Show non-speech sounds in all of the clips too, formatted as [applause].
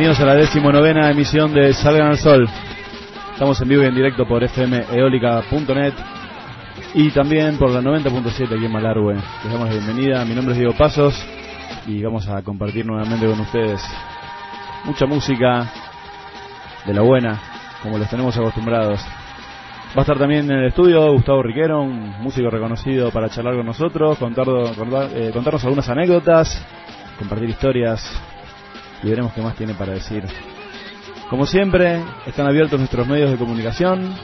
Bienvenidos a la decimonovena emisión de Salgan al Sol. Estamos en vivo y en directo por fmeólica.net y también por la 90.7 aquí en Malargüe. Les damos la bienvenida. Mi nombre es Diego Pasos y vamos a compartir nuevamente con ustedes mucha música de la buena, como los tenemos acostumbrados. Va a estar también en el estudio Gustavo Riquero, un músico reconocido para charlar con nosotros, contar, contar- eh, contarnos algunas anécdotas, compartir historias y veremos qué más tiene para decir. Como siempre, están abiertos nuestros medios de comunicación.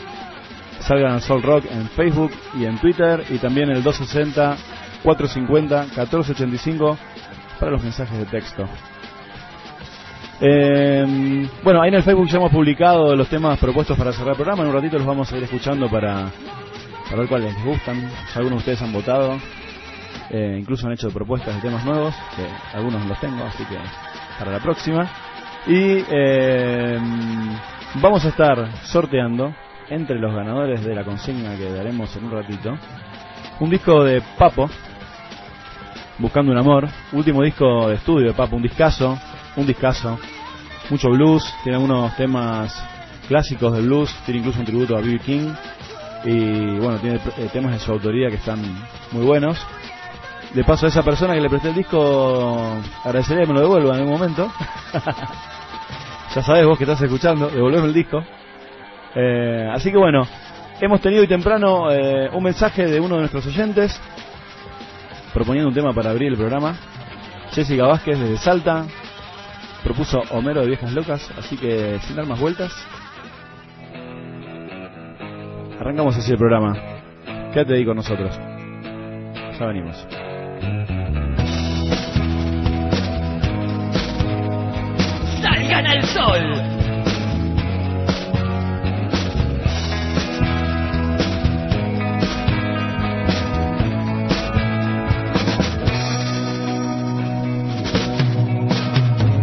Salgan al Sol Rock en Facebook y en Twitter y también el 260 450 1485 para los mensajes de texto. Eh, bueno, ahí en el Facebook ya hemos publicado los temas propuestos para cerrar el programa. En un ratito los vamos a ir escuchando para, para ver cuáles les gustan. Algunos de ustedes han votado. Eh, incluso han hecho propuestas de temas nuevos, que algunos los tengo, así que para la próxima. Y eh, vamos a estar sorteando entre los ganadores de la consigna que daremos en un ratito un disco de Papo, Buscando un Amor, último disco de estudio de Papo, un discazo, un discazo, mucho blues, tiene algunos temas clásicos del blues, tiene incluso un tributo a B.B. King y bueno, tiene eh, temas de su autoría que están muy buenos. De paso a esa persona que le presté el disco, agradecería que me lo devuelva en algún momento. [laughs] ya sabes vos que estás escuchando, devolveme el disco. Eh, así que bueno, hemos tenido hoy temprano eh, un mensaje de uno de nuestros oyentes proponiendo un tema para abrir el programa. Jessica Vázquez desde Salta propuso Homero de Viejas Locas, así que sin dar más vueltas, Arrancamos así el programa. Quédate ahí con nosotros. Ya venimos. Salgan al sol.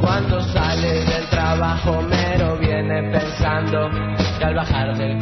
Cuando sale del trabajo mero viene pensando que al bajar del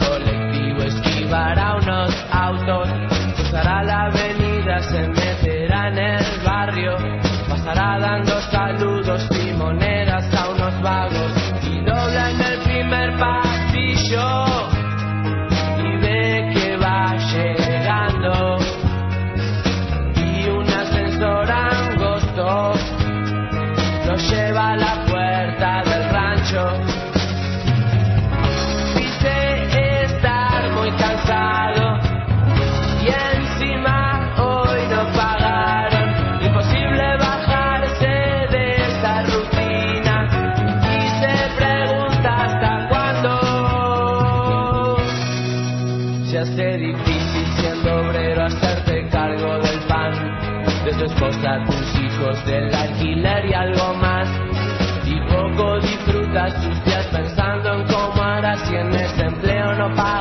del alquiler y algo más. Y poco disfrutas tus días pensando en cómo harás si en ese empleo no pagan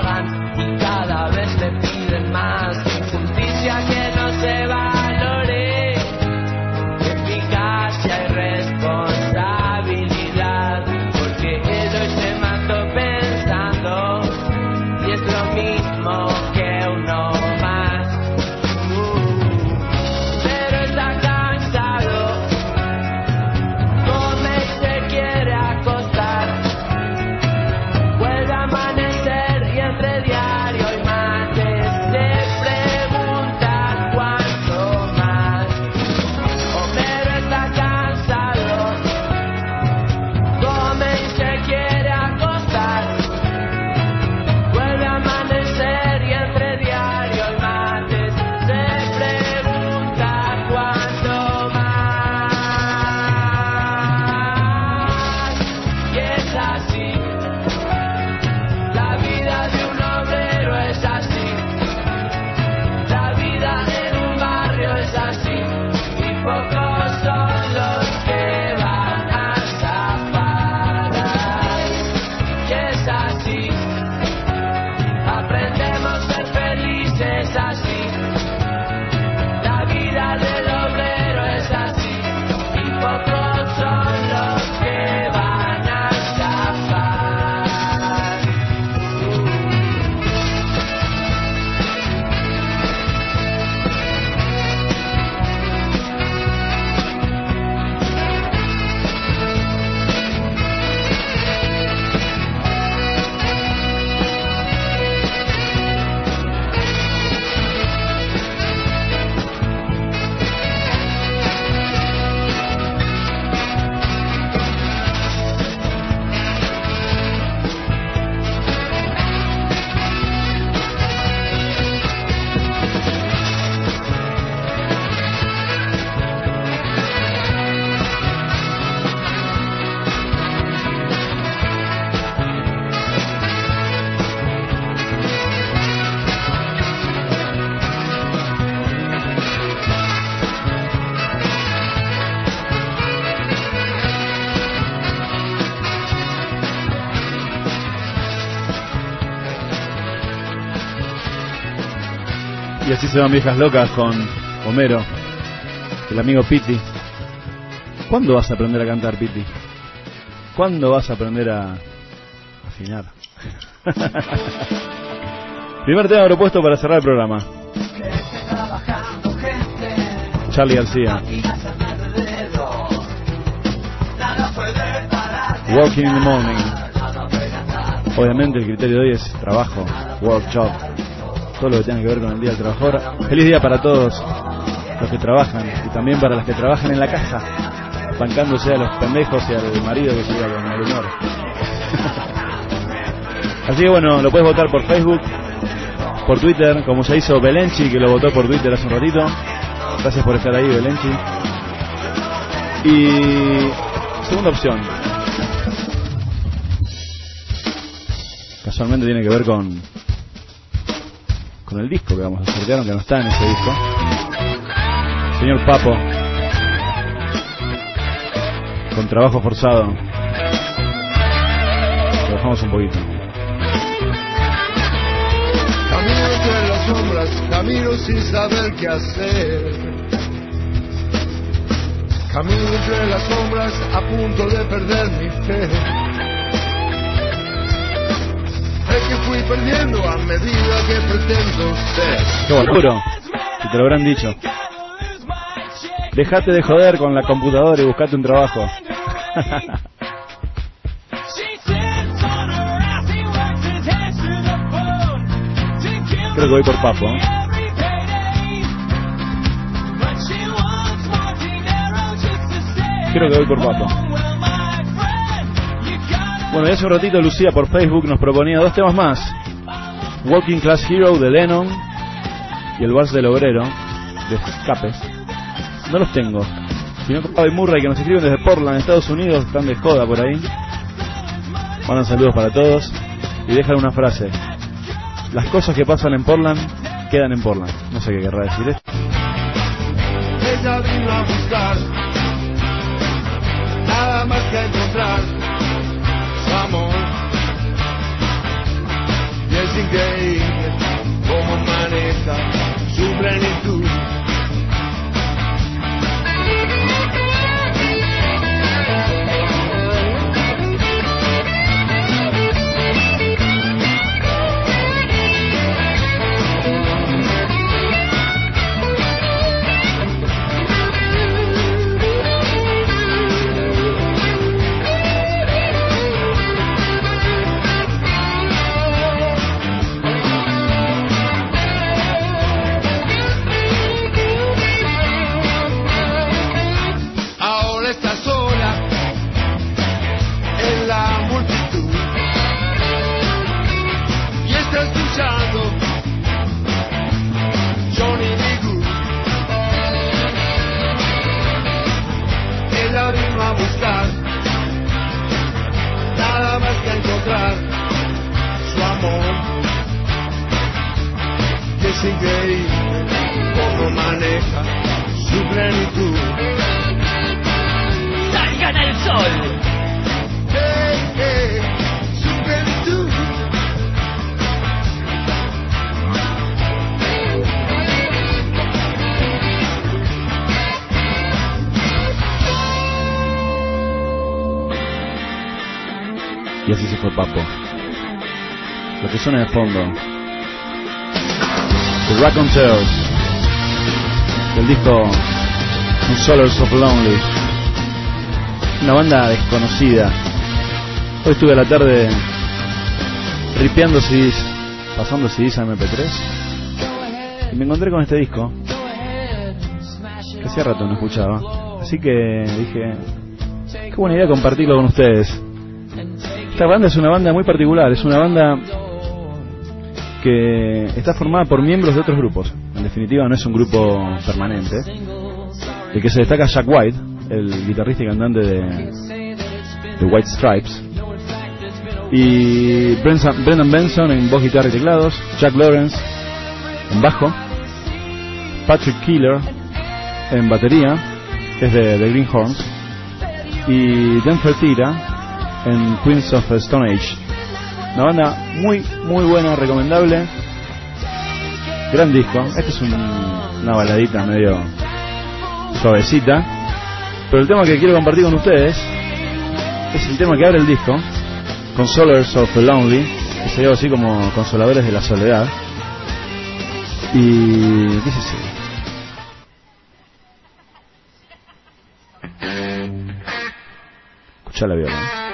se van viejas locas con Homero, el amigo Piti. ¿Cuándo vas a aprender a cantar, Piti? ¿Cuándo vas a aprender a afinar? [laughs] Primer tema propuesto para cerrar el programa. Charlie García. Walking in the morning. Obviamente el criterio de hoy es trabajo, workshop, todo lo que tenga que ver con el Día del Trabajador. Feliz día para todos los que trabajan y también para los que trabajan en la casa, bancándose a los pendejos y al marido que siga con el humor. [laughs] Así que bueno, lo puedes votar por Facebook, por Twitter, como se hizo Belenchi, que lo votó por Twitter hace un ratito. Gracias por estar ahí, Belenchi. Y segunda opción. Casualmente tiene que ver con con el disco que vamos a sortear, aunque no está en ese disco. Señor Papo, con trabajo forzado. Lo dejamos un poquito. Camino entre las sombras, camino sin saber qué hacer. Camino entre las sombras a punto de perder mi fe. Es que fui perdiendo a medida que pretendo ser. Qué bueno, si te lo habrán dicho. Dejate de joder con la computadora y buscate un trabajo. [laughs] Creo que voy por Papo. ¿eh? Creo que voy por Papo. Bueno, y hace un ratito Lucía por Facebook nos proponía dos temas más. Walking Class Hero de Lennon y el Vals del Obrero de Escapes. No los tengo. Sino con y Murray que nos escriben desde Portland, Estados Unidos, están de joda por ahí. Mandan saludos para todos y dejan una frase. Las cosas que pasan en Portland quedan en Portland. No sé qué querrá decir esto. Ella vino a buscar nada más que encontrar amor. Y es increíble cómo maneja su plenitud. Johnny B. Good. Ella vino a buscar nada más que encontrar su amor y es increíble cómo maneja su plenitud. Salgan al sol. Y así se fue Papo. Lo que suena de fondo. The Raconteurs. Del disco Solars of Lonely. Una banda desconocida. Hoy estuve a la tarde ripeando CDs, pasando CDs a MP3. Y me encontré con este disco. Que hacía rato no escuchaba. Así que dije, qué buena idea compartirlo con ustedes. Esta banda es una banda muy particular, es una banda que está formada por miembros de otros grupos. En definitiva, no es un grupo permanente. El que se destaca es Jack White, el guitarrista y cantante de, de White Stripes. Y Brendan Benson en voz, guitarra y teclados. Jack Lawrence en bajo. Patrick Keeler en batería, que es de, de Greenhorns. Y Dan Fertira en Queens of Stone Age. Una banda muy, muy buena, recomendable. Gran disco. Este es un- una baladita medio suavecita. Pero el tema que quiero compartir con ustedes es el tema que abre el disco, Consolers of the Lonely, que se llama así como Consoladores de la Soledad. Y. ¿qué es eso? Escucha la viola.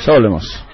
Ya.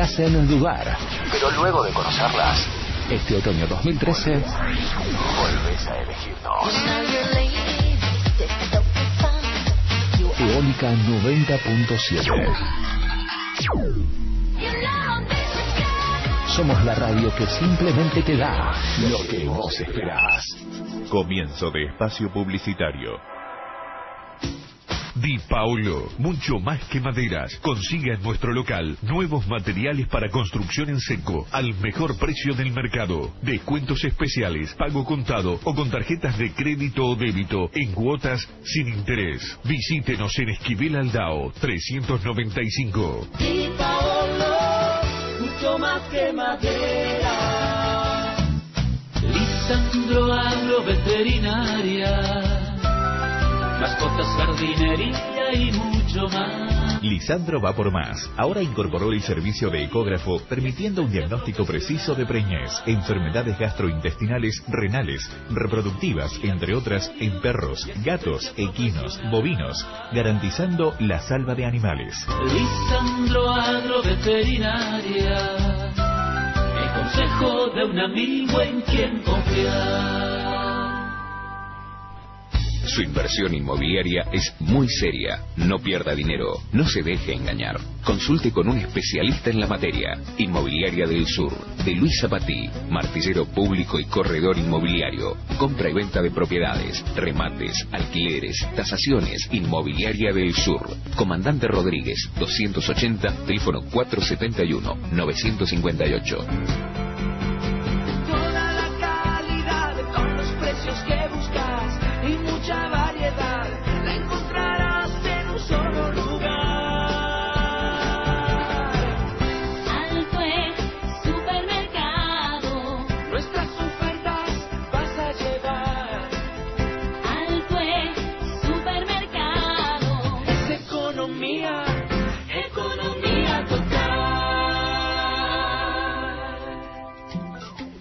Te hacen dudar. Pero luego de conocerlas, este otoño 2013, vuelves a elegirnos. Eólica 90.7. Somos la radio que simplemente te da lo que vos esperás. Comienzo de espacio publicitario. Di Paolo, mucho más que maderas. Consiga en nuestro local nuevos materiales para construcción en seco al mejor precio del mercado. Descuentos especiales, pago contado o con tarjetas de crédito o débito en cuotas sin interés. Visítenos en Esquivel Aldao 395. Di Paolo, mucho más que madera. Lisandro Agroveterinaria mascotas, jardinería y mucho más. Lisandro va por más. Ahora incorporó el servicio de ecógrafo, permitiendo un diagnóstico preciso de preñez, enfermedades gastrointestinales, renales, reproductivas, entre otras, en perros, gatos, equinos, bovinos, garantizando la salva de animales. Lisandro Agroveterinaria, el consejo de un amigo en quien confiar. Su inversión inmobiliaria es muy seria. No pierda dinero. No se deje engañar. Consulte con un especialista en la materia. Inmobiliaria del Sur. De Luis Zapatí. Martillero público y corredor inmobiliario. Compra y venta de propiedades. Remates. Alquileres. Tasaciones. Inmobiliaria del Sur. Comandante Rodríguez. 280. Teléfono 471. Mucha variedad la encontrarás en un solo lugar. Alto es supermercado, Nuestras ofertas vas a llevar. alto es supermercado, Es economía, economía total.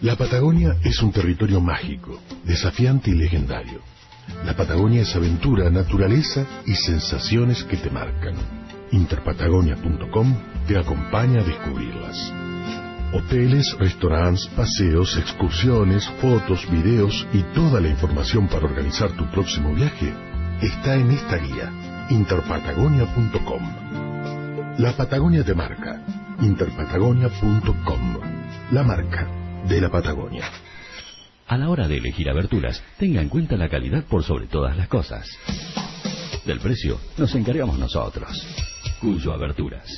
La Patagonia es un territorio mágico, desafiante y legendario. La Patagonia es aventura, naturaleza y sensaciones que te marcan. Interpatagonia.com te acompaña a descubrirlas. Hoteles, restaurantes, paseos, excursiones, fotos, videos y toda la información para organizar tu próximo viaje está en esta guía, interpatagonia.com. La Patagonia te marca, interpatagonia.com. La marca de la Patagonia. A la hora de elegir aberturas, tenga en cuenta la calidad por sobre todas las cosas. Del precio nos encargamos nosotros. Cuyo Aberturas.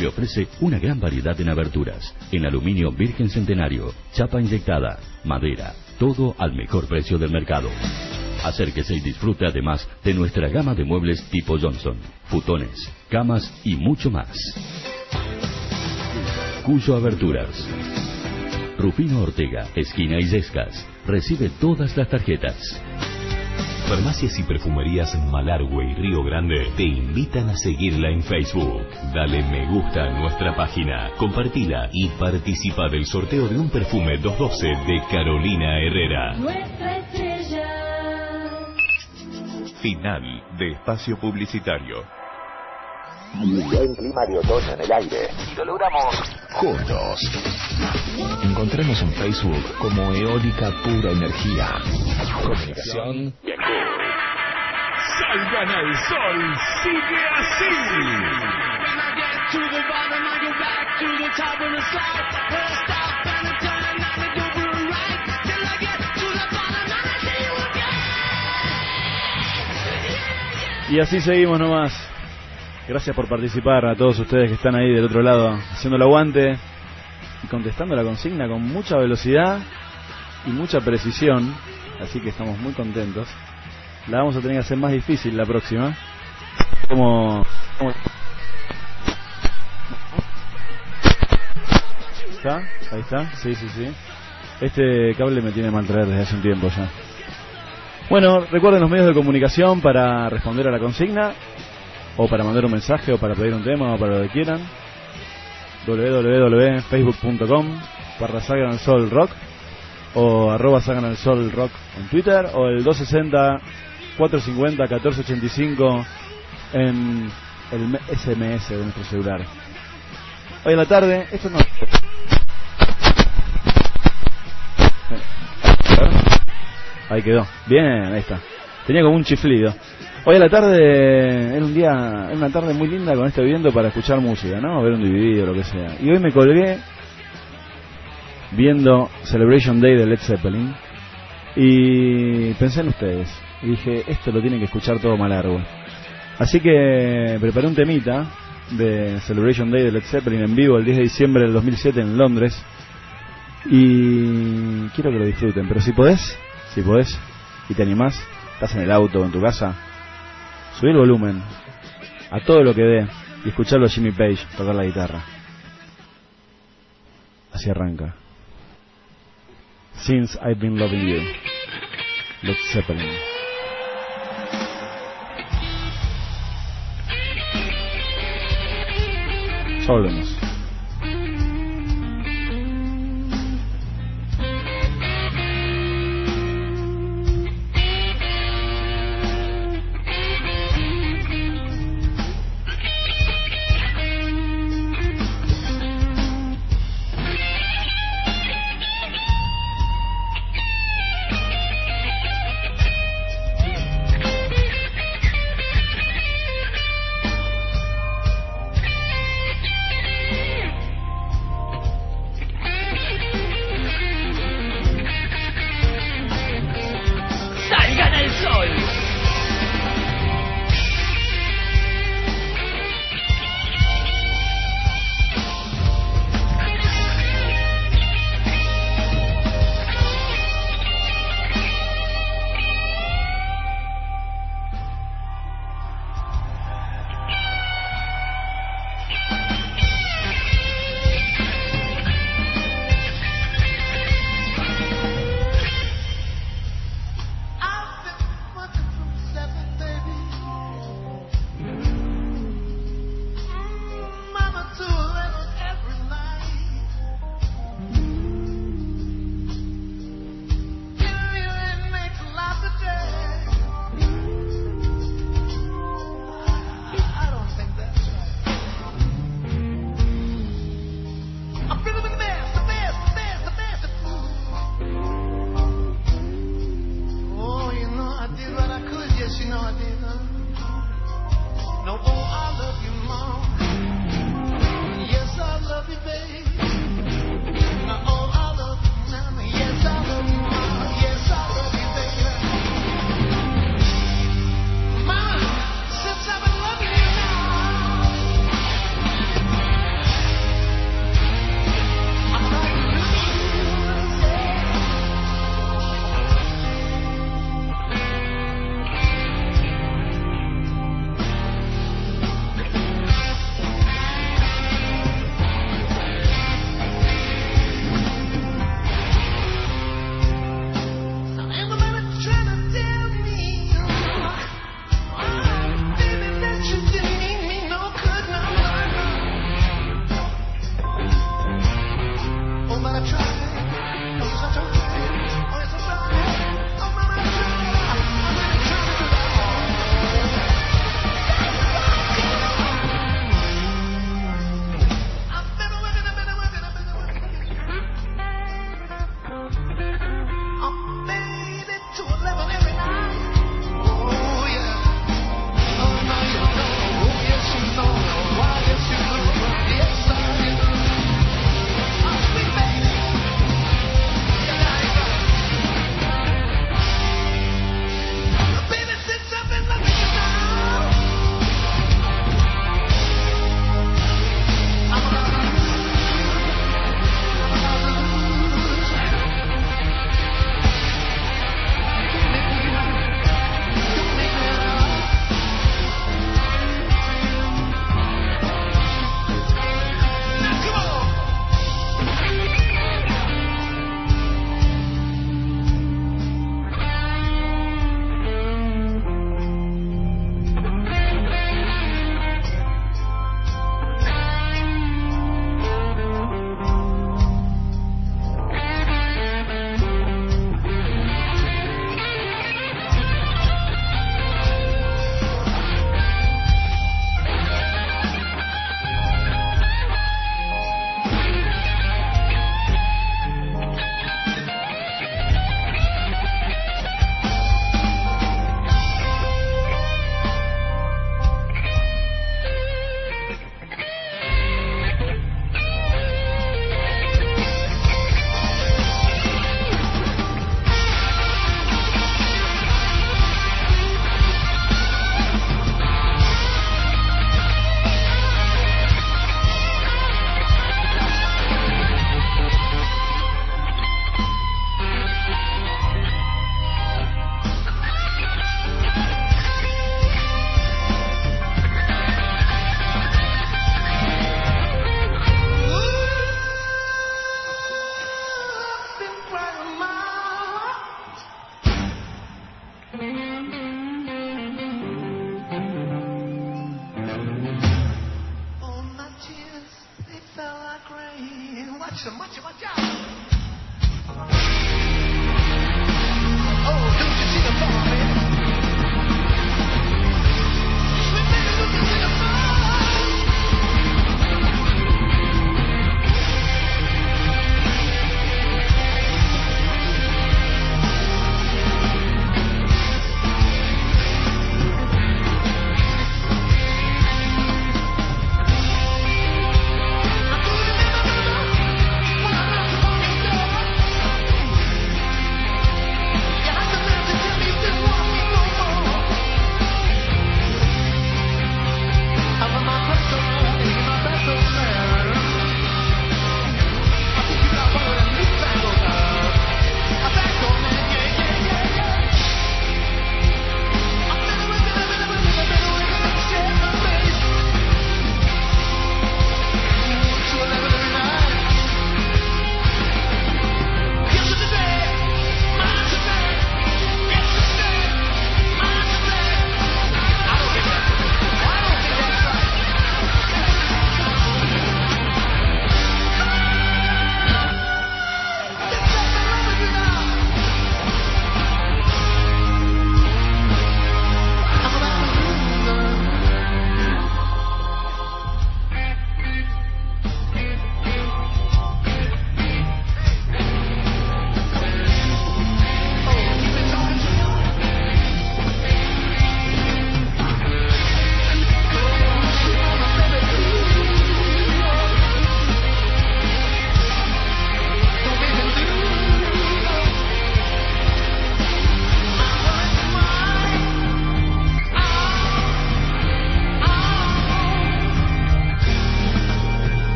Le ofrece una gran variedad en aberturas, en aluminio virgen centenario, chapa inyectada, madera, todo al mejor precio del mercado. Acérquese y disfrute además de nuestra gama de muebles tipo Johnson, futones, camas y mucho más. Cuyo Aberturas. Rufino Ortega, esquina Illescas. Recibe todas las tarjetas. Farmacias y perfumerías Malargüe y Río Grande te invitan a seguirla en Facebook. Dale me gusta a nuestra página, compartila y participa del sorteo de un perfume 212 de Carolina Herrera. nuestra estrella. Final de espacio publicitario. Buen clima de otoño en el aire. Y lo logramos juntos. Encontrarnos en Facebook como Eólica Pura Energía. Comunicación. Salgan al sol, sigue así. Y así seguimos nomás. Gracias por participar a todos ustedes que están ahí del otro lado haciendo el aguante y contestando la consigna con mucha velocidad y mucha precisión. Así que estamos muy contentos. La vamos a tener que hacer más difícil la próxima. Como, ¿Está? Ahí está. Sí, sí, sí. Este cable me tiene mal traer desde hace un tiempo ya. Bueno, recuerden los medios de comunicación para responder a la consigna, o para mandar un mensaje, o para pedir un tema, o para lo que quieran. www.facebook.com barra Salgan al Sol Rock, o arroba Salgan al Sol Rock en Twitter, o el 260-450-1485 en el SMS de nuestro celular. Hoy en la tarde, esto no. Ahí quedó. Bien, ahí está. Tenía como un chiflido. Hoy a la tarde era un día, era una tarde muy linda con este viento para escuchar música, ¿no? Ver un DVD o lo que sea. Y hoy me colgué viendo Celebration Day de Led Zeppelin y pensé en ustedes. Y dije, esto lo tienen que escuchar todo Malargo. Así que preparé un temita de Celebration Day de Led Zeppelin en vivo el 10 de diciembre del 2007 en Londres. Y quiero que lo disfruten, pero si podés, si podés y te animás, estás en el auto en tu casa, subir el volumen a todo lo que dé y escucharlo a Jimmy Page tocar la guitarra. Así arranca. Since I've been loving you. Led Zeppelin. Ya volvemos.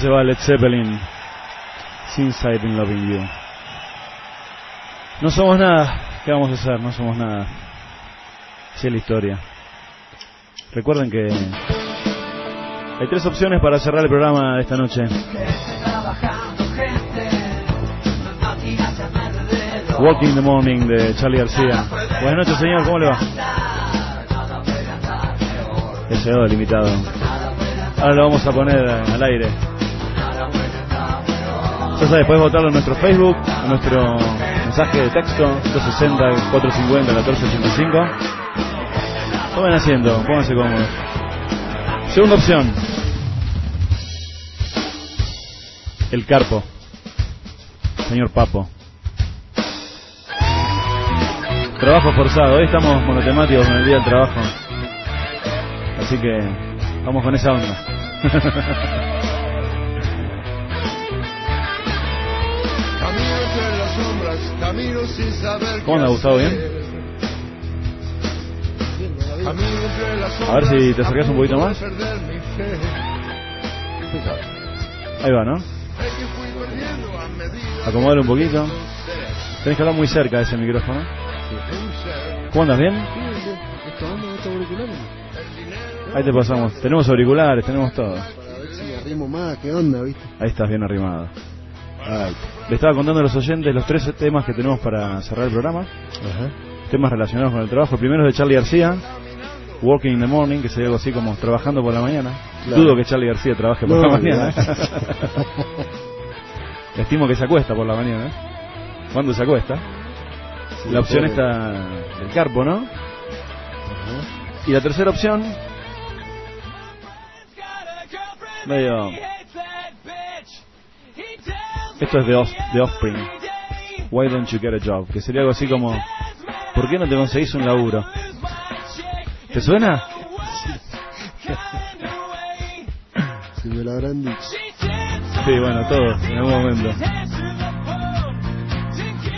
Se va Led Zeppelin. Since I've been loving you. No somos nada. ¿Qué vamos a hacer? No somos nada. Así es la historia. Recuerden que hay tres opciones para cerrar el programa de esta noche. Walking the Morning de Charlie García. Buenas noches, señor. ¿Cómo le va? Ese dedo limitado. Ahora lo vamos a poner al aire. Sabes, puedes votarlo en nuestro Facebook, en nuestro mensaje de texto, 260-450-1485. Tomen haciendo, pónganse cómodos. Segunda opción. El Carpo. Señor Papo. Trabajo forzado. Hoy estamos monotemáticos con el día del trabajo. Así que vamos con esa onda. [laughs] sombras, camino sin saber ¿Cómo anda, qué Gustavo? hacer. ¿Bien? A ver si te acercás un poquito más. Ahí va, ¿no? Es que fui perdiendo a medida Acomodalo un poquito. Tenés que hablar muy cerca de ese micrófono. ¿Cómo andas? ¿Bien? Auriculares. Ahí te pasamos. Tenemos auriculares, tenemos todo. Más, qué onda, viste. Ahí estás bien arrimado. Ahí. Le estaba contando a los oyentes los tres temas que tenemos para cerrar el programa. Temas relacionados con el trabajo. El primero es de Charlie García. Working in the morning, que sería algo así como trabajando por la mañana. Claro. Dudo que Charlie García trabaje por No, la mañana. [laughs] Estimo que se acuesta por la mañana. ¿Cuándo se acuesta? Sí, la opción pobre. está del carpo, ¿no? Y la tercera opción, medio... Esto es de, Off- de Offspring. Why don't you get a job? Que sería algo así como, ¿por qué no te conseguís un laburo? ¿Te suena? Si me lo habrán dicho. Sí, bueno, todos, en algún momento.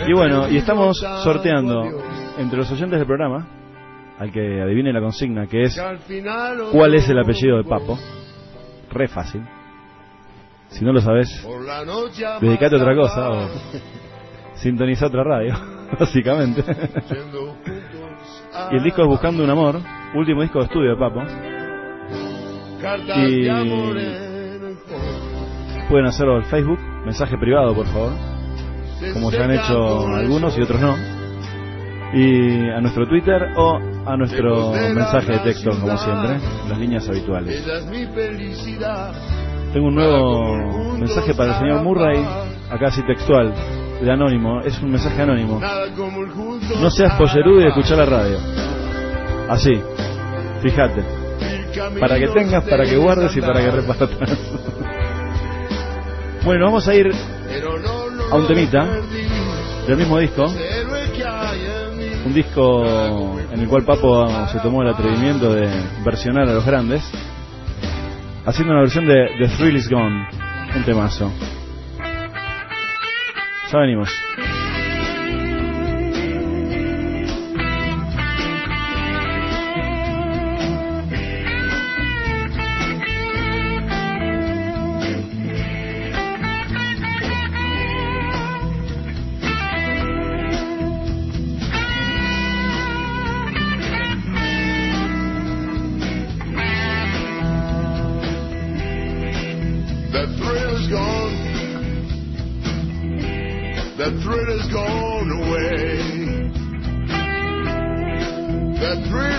Y bueno, y estamos sorteando entre los oyentes del programa, al que adivine la consigna, que es ¿cuál es el apellido de Papo? Re fácil. Si no lo sabes, dedicate a otra cosa o [laughs] sintoniza otra radio. [laughs] básicamente. [laughs] y el disco es Buscando un Amor, último disco de estudio de Papo. Y pueden hacerlo al Facebook, mensaje privado por favor, como ya han hecho algunos y otros no. Y a nuestro Twitter o a nuestro mensaje de texto, como siempre, las líneas habituales. Tengo un nuevo mensaje para el señor Murray, acá así textual, de anónimo, es un mensaje anónimo. No seas pollerudo y escuchar la radio. Así, fíjate. Para que tengas, para que guardes y para que repartas. [laughs] bueno, vamos a ir a un temita del mismo disco. Un disco en el cual Papo se tomó el atrevimiento de versionar a los grandes. Haciendo una versión de The Thrill Is Gone. Un temazo. Ya venimos. The thrill is gone away. The thrill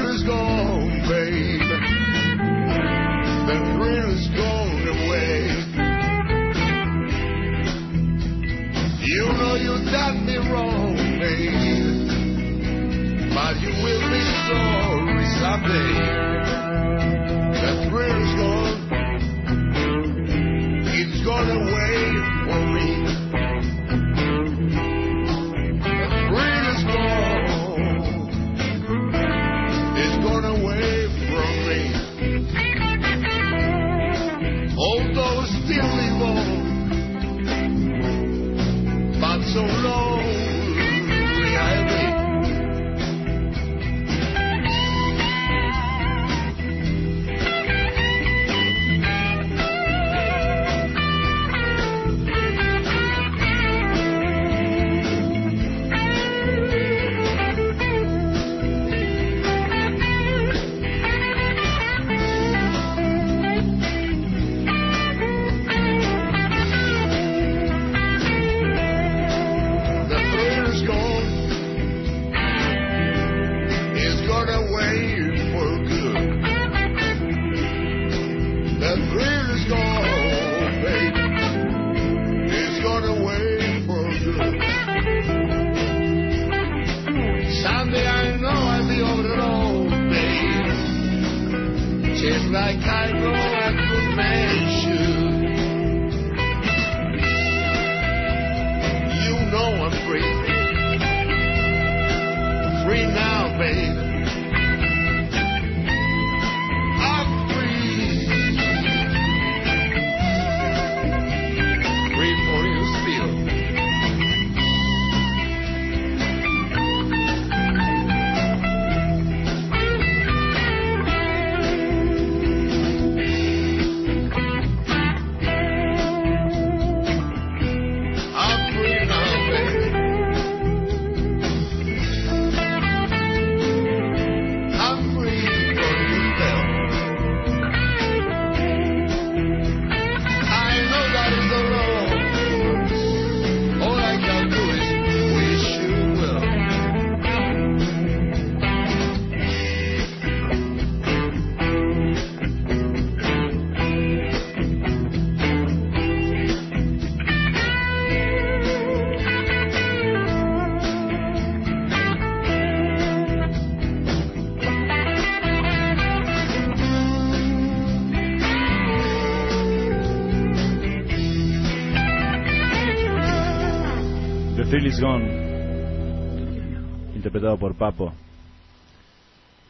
por Papo.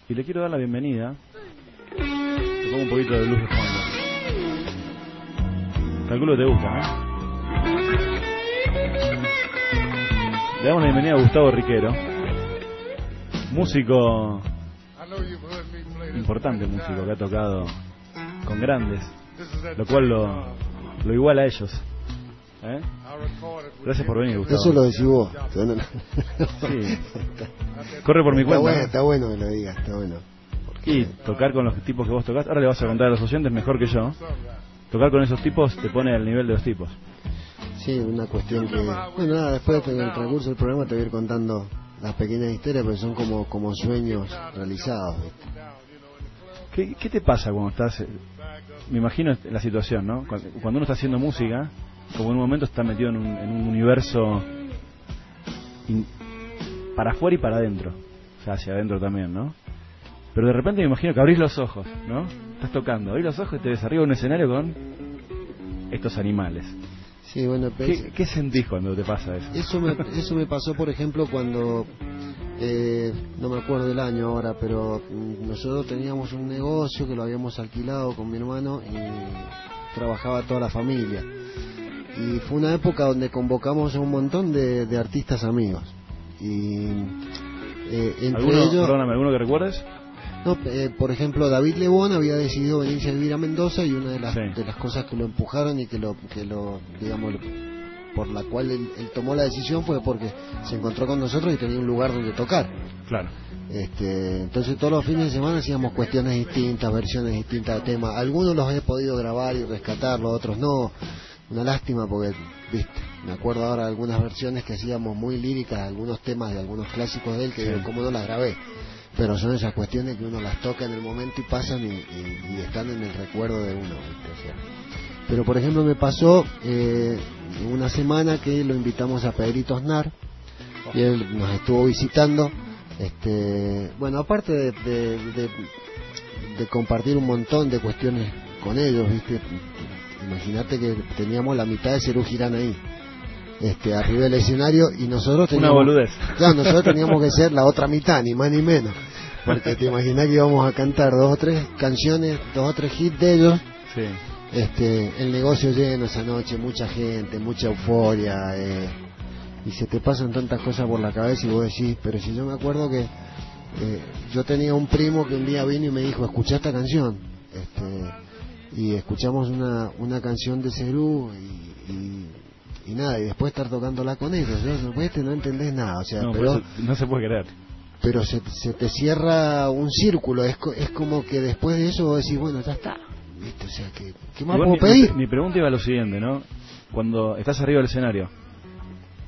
Y le quiero dar la bienvenida. Le pongo un poquito de luz de fondo. Calculo que te gusta, ¿no? Le damos la bienvenida a Gustavo Riquero, músico importante, músico que ha tocado con grandes, lo cual lo, lo iguala a ellos, ¿eh? Gracias por venir, Gustavo. Eso lo decís vos. Sí. [laughs] Corre por mi Está cuenta. bueno, está bueno que lo digas, está bueno. Y tocar con los tipos que vos tocás, ahora le vas a contar a los oyentes mejor que yo. Tocar con esos tipos te pone al nivel de los tipos. Sí, una cuestión que... Bueno, nada, después en el transcurso del programa te voy a ir contando las pequeñas historias, pero son como, como sueños realizados. ¿viste? ¿Qué, qué te pasa cuando estás.? eh, Me imagino la situación, ¿no? Cuando uno está haciendo música, como en un momento está metido en un, en un universo. in- para afuera y para adentro. O sea, hacia adentro también, ¿no? Pero de repente me imagino que abrís los ojos, ¿no? Estás tocando, abrís los ojos y te ves arriba de un escenario con estos animales. Sí, bueno, ¿Qué, qué sentís cuando te pasa eso? Eso me, eso me pasó, por ejemplo, cuando, eh, no me acuerdo el año ahora, pero mm, nosotros teníamos un negocio que lo habíamos alquilado con mi hermano y trabajaba toda la familia. Y fue una época donde convocamos a un montón de, de artistas amigos. Y eh, entre ¿Alguno, ellos... perdóname, ¿alguno que recuerdes? No, eh, por ejemplo, David Lebón había decidido venirse a vivir a Mendoza y una de las, Sí. de las cosas que lo empujaron y que lo, que lo digamos, lo- por la cual él, él tomó la decisión fue porque se encontró con nosotros y tenía un lugar donde tocar. Claro. Este, entonces todos los fines de semana hacíamos cuestiones distintas, versiones distintas de temas. Algunos los he podido grabar y rescatar, los otros no. Una lástima porque, viste, me acuerdo ahora de algunas versiones que hacíamos muy líricas, de algunos temas de algunos clásicos de él que Sí. digo, ¿cómo no las grabé? Pero son esas cuestiones que uno las toca en el momento y pasan y, y- y están en el recuerdo de uno. ¿viste? O sea, pero por ejemplo me pasó eh, una semana que lo invitamos a Pedrito Aznar y él nos estuvo visitando. Este, bueno, aparte de, de, de- de compartir un montón de cuestiones con ellos, ¿viste? Imagínate que teníamos la mitad de Cerú Girán ahí, este, arriba del escenario y nosotros Una teníamos... boludez. Claro, nosotros teníamos que ser la otra mitad, ni más ni menos. Porque te imaginas que íbamos a cantar dos o tres canciones, dos o tres hits de ellos Sí. este, el negocio lleno esa noche, mucha gente, mucha euforia, eh, y se te pasan tantas cosas por la cabeza y vos decís, pero si yo me acuerdo que eh, yo tenía un primo que un día vino y me dijo, escucha esta canción, este, y escuchamos una, una canción de Cerú y, y, y nada, y después estar tocándola con ellos, ¿no? Después te no entendés nada, o sea, No, pero no se puede creer. pero se, se te cierra un círculo, es, es como que después de eso vos decís, bueno, ya está, ¿viste? O sea, ¿qué, qué más Igual puedo mi, pedir? mi- mi pregunta iba a lo siguiente, ¿no? Cuando estás arriba del escenario,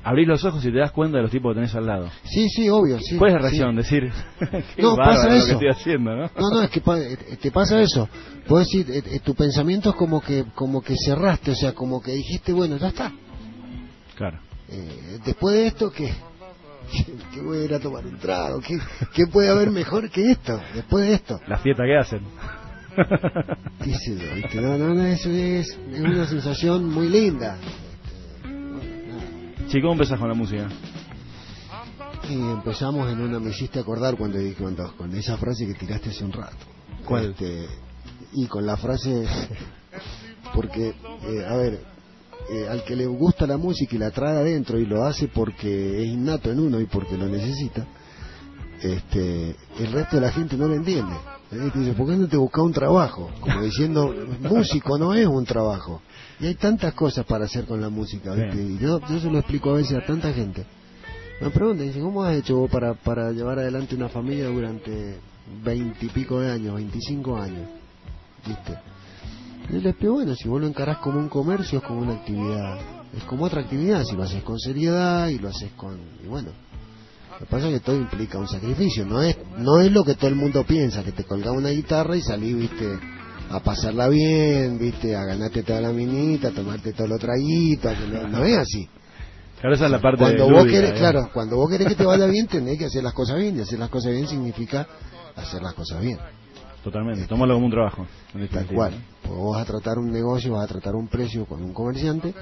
abrís los ojos y te das cuenta de los tipos que tenés al lado. Sí, sí, obvio, sí. ¿Cuál es la sí. reacción? Decir, [laughs] qué No, pasa lo que eso. estoy haciendo, ¿no? No, no, es que pa- eh, te pasa eso. Puedes decir, eh, eh, tu pensamiento es como que, como que cerraste, o sea, como que dijiste, bueno, ya está. Claro. Eh, después de esto, ¿qué? [laughs] ¿Qué voy a ir a tomar un trago? ¿Qué, ¿Qué puede haber mejor que esto? Después de esto. La fiesta que hacen. Eso es, es una sensación muy linda. Chico, ¿cómo empezás con la música? Y empezamos en una, me hiciste acordar cuando, cuando con esa frase que tiraste hace un rato. ¿Cuál? Este, y con la frase, porque, eh, a ver, eh, al que le gusta la música y la trae adentro y lo hace porque es innato en uno y porque lo necesita, este, el resto de la gente no lo entiende. ¿Eh? Dice, ¿por qué no te buscas un trabajo? Como diciendo, músico no es un trabajo. Y hay tantas cosas para hacer con la música, ¿viste? Y yo, yo se lo explico a veces a tanta gente. Me preguntan, dice, ¿cómo has hecho vos para, para llevar adelante una familia durante veintipico de años, veinticinco años? ¿Viste? Y yo les explico, bueno, si vos lo encarás como un comercio, es como una actividad, es como otra actividad, si lo haces con seriedad y lo haces con... Y bueno, lo que pasa es que todo implica un sacrificio, no es no es lo que todo el mundo piensa, que te colgás una guitarra y salís, viste, a pasarla bien, viste, a ganarte toda la minita, a tomarte todo lo traguito, no, no es así. Claro, esa es la parte Cuando vos lúdica, querés, ¿eh? claro, cuando vos querés que te vaya bien, tenés que hacer las cosas bien, y hacer las cosas bien significa hacer las cosas bien. Totalmente, tómalo como un trabajo. en Tal cual. Porque vos vas a tratar un negocio, vas a tratar un precio con un comerciante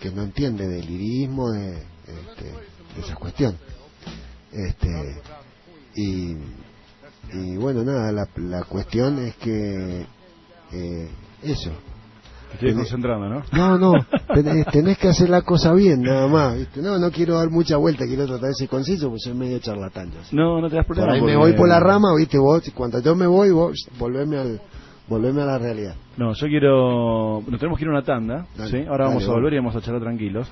que no entiende del lirismo, de, este, de esas cuestiones. Este, y, y bueno, nada, la, la cuestión es que eh, eso. Estoy Tenés- concentrando, ¿no? No, no, [laughs] tenés, tenés que hacer la cosa bien, nada más. ¿viste? No, no quiero dar mucha vuelta, quiero tratar de ser conciso, porque soy medio charlatán. yo. No, no te das Por problema. ahí me voy por la rama, viste, vos, cuando yo me voy, vos volveme al, Volveme a la realidad. No, yo quiero. Nos tenemos que ir a una tanda. Dale, ¿sí? Ahora vamos dale, a volver y vamos. vamos a charlar tranquilos.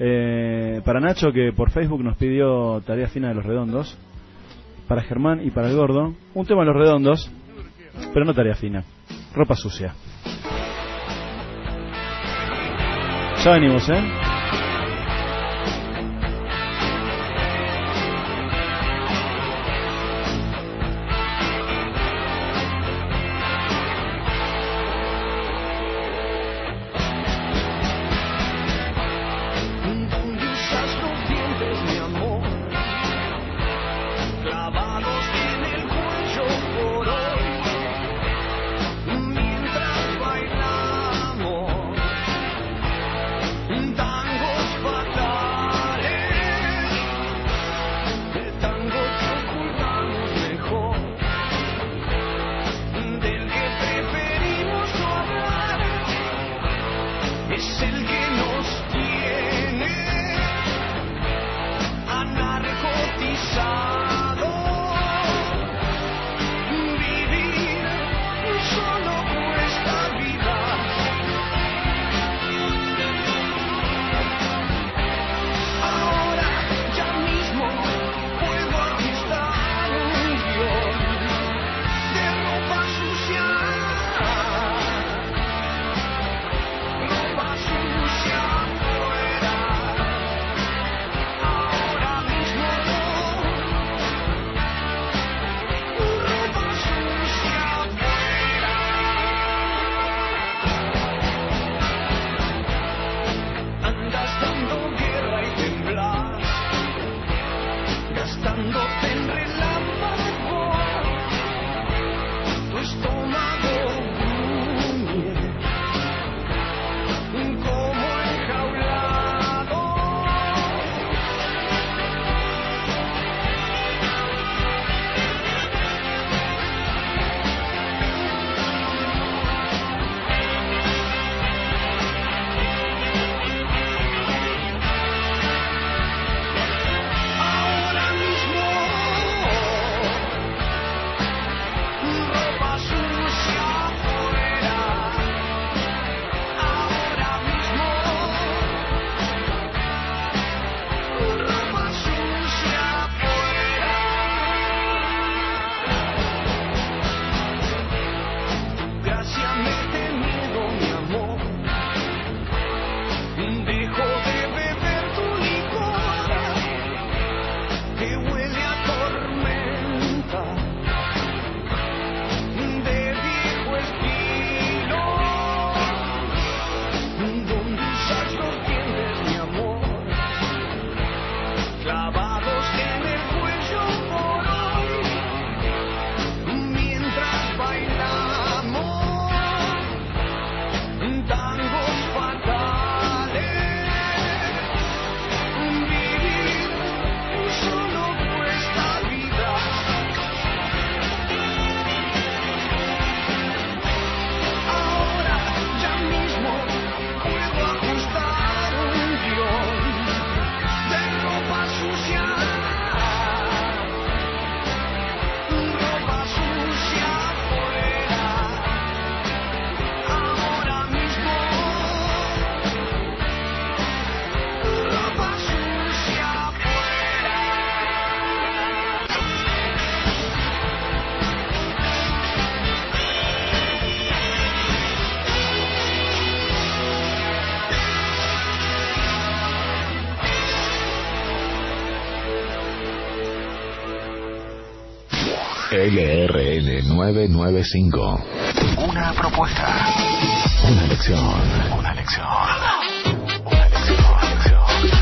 Eh, para Nacho, que por Facebook nos pidió Tarea Fina de los Redondos. Para Germán y para el Gordo. Un tema de los Redondos, pero no tarea fina. Ropa sucia. Ya venimos, ¿eh? En relámpago. LRN 995. Una propuesta. Una lección. Una lección.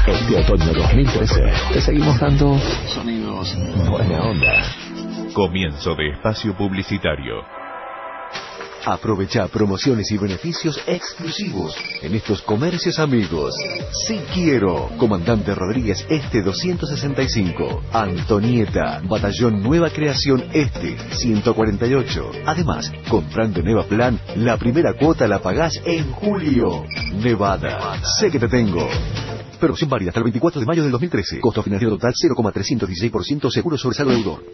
Este otoño 2013 te seguimos dando Sonidos. buena onda. Comienzo de espacio publicitario. Aprovecha promociones y beneficios exclusivos en estos comercios amigos. Si quiero, Comandante Rodríguez Este 265, Antonieta, Batallón Nueva Creación Este 148. Además, comprando Neva Plan, la primera cuota la pagás en julio. Nevada, sé que te tengo. Promoción válida hasta el 24 de mayo del 2013. Costo financiero total 0,316% seguro sobre saldo deudor.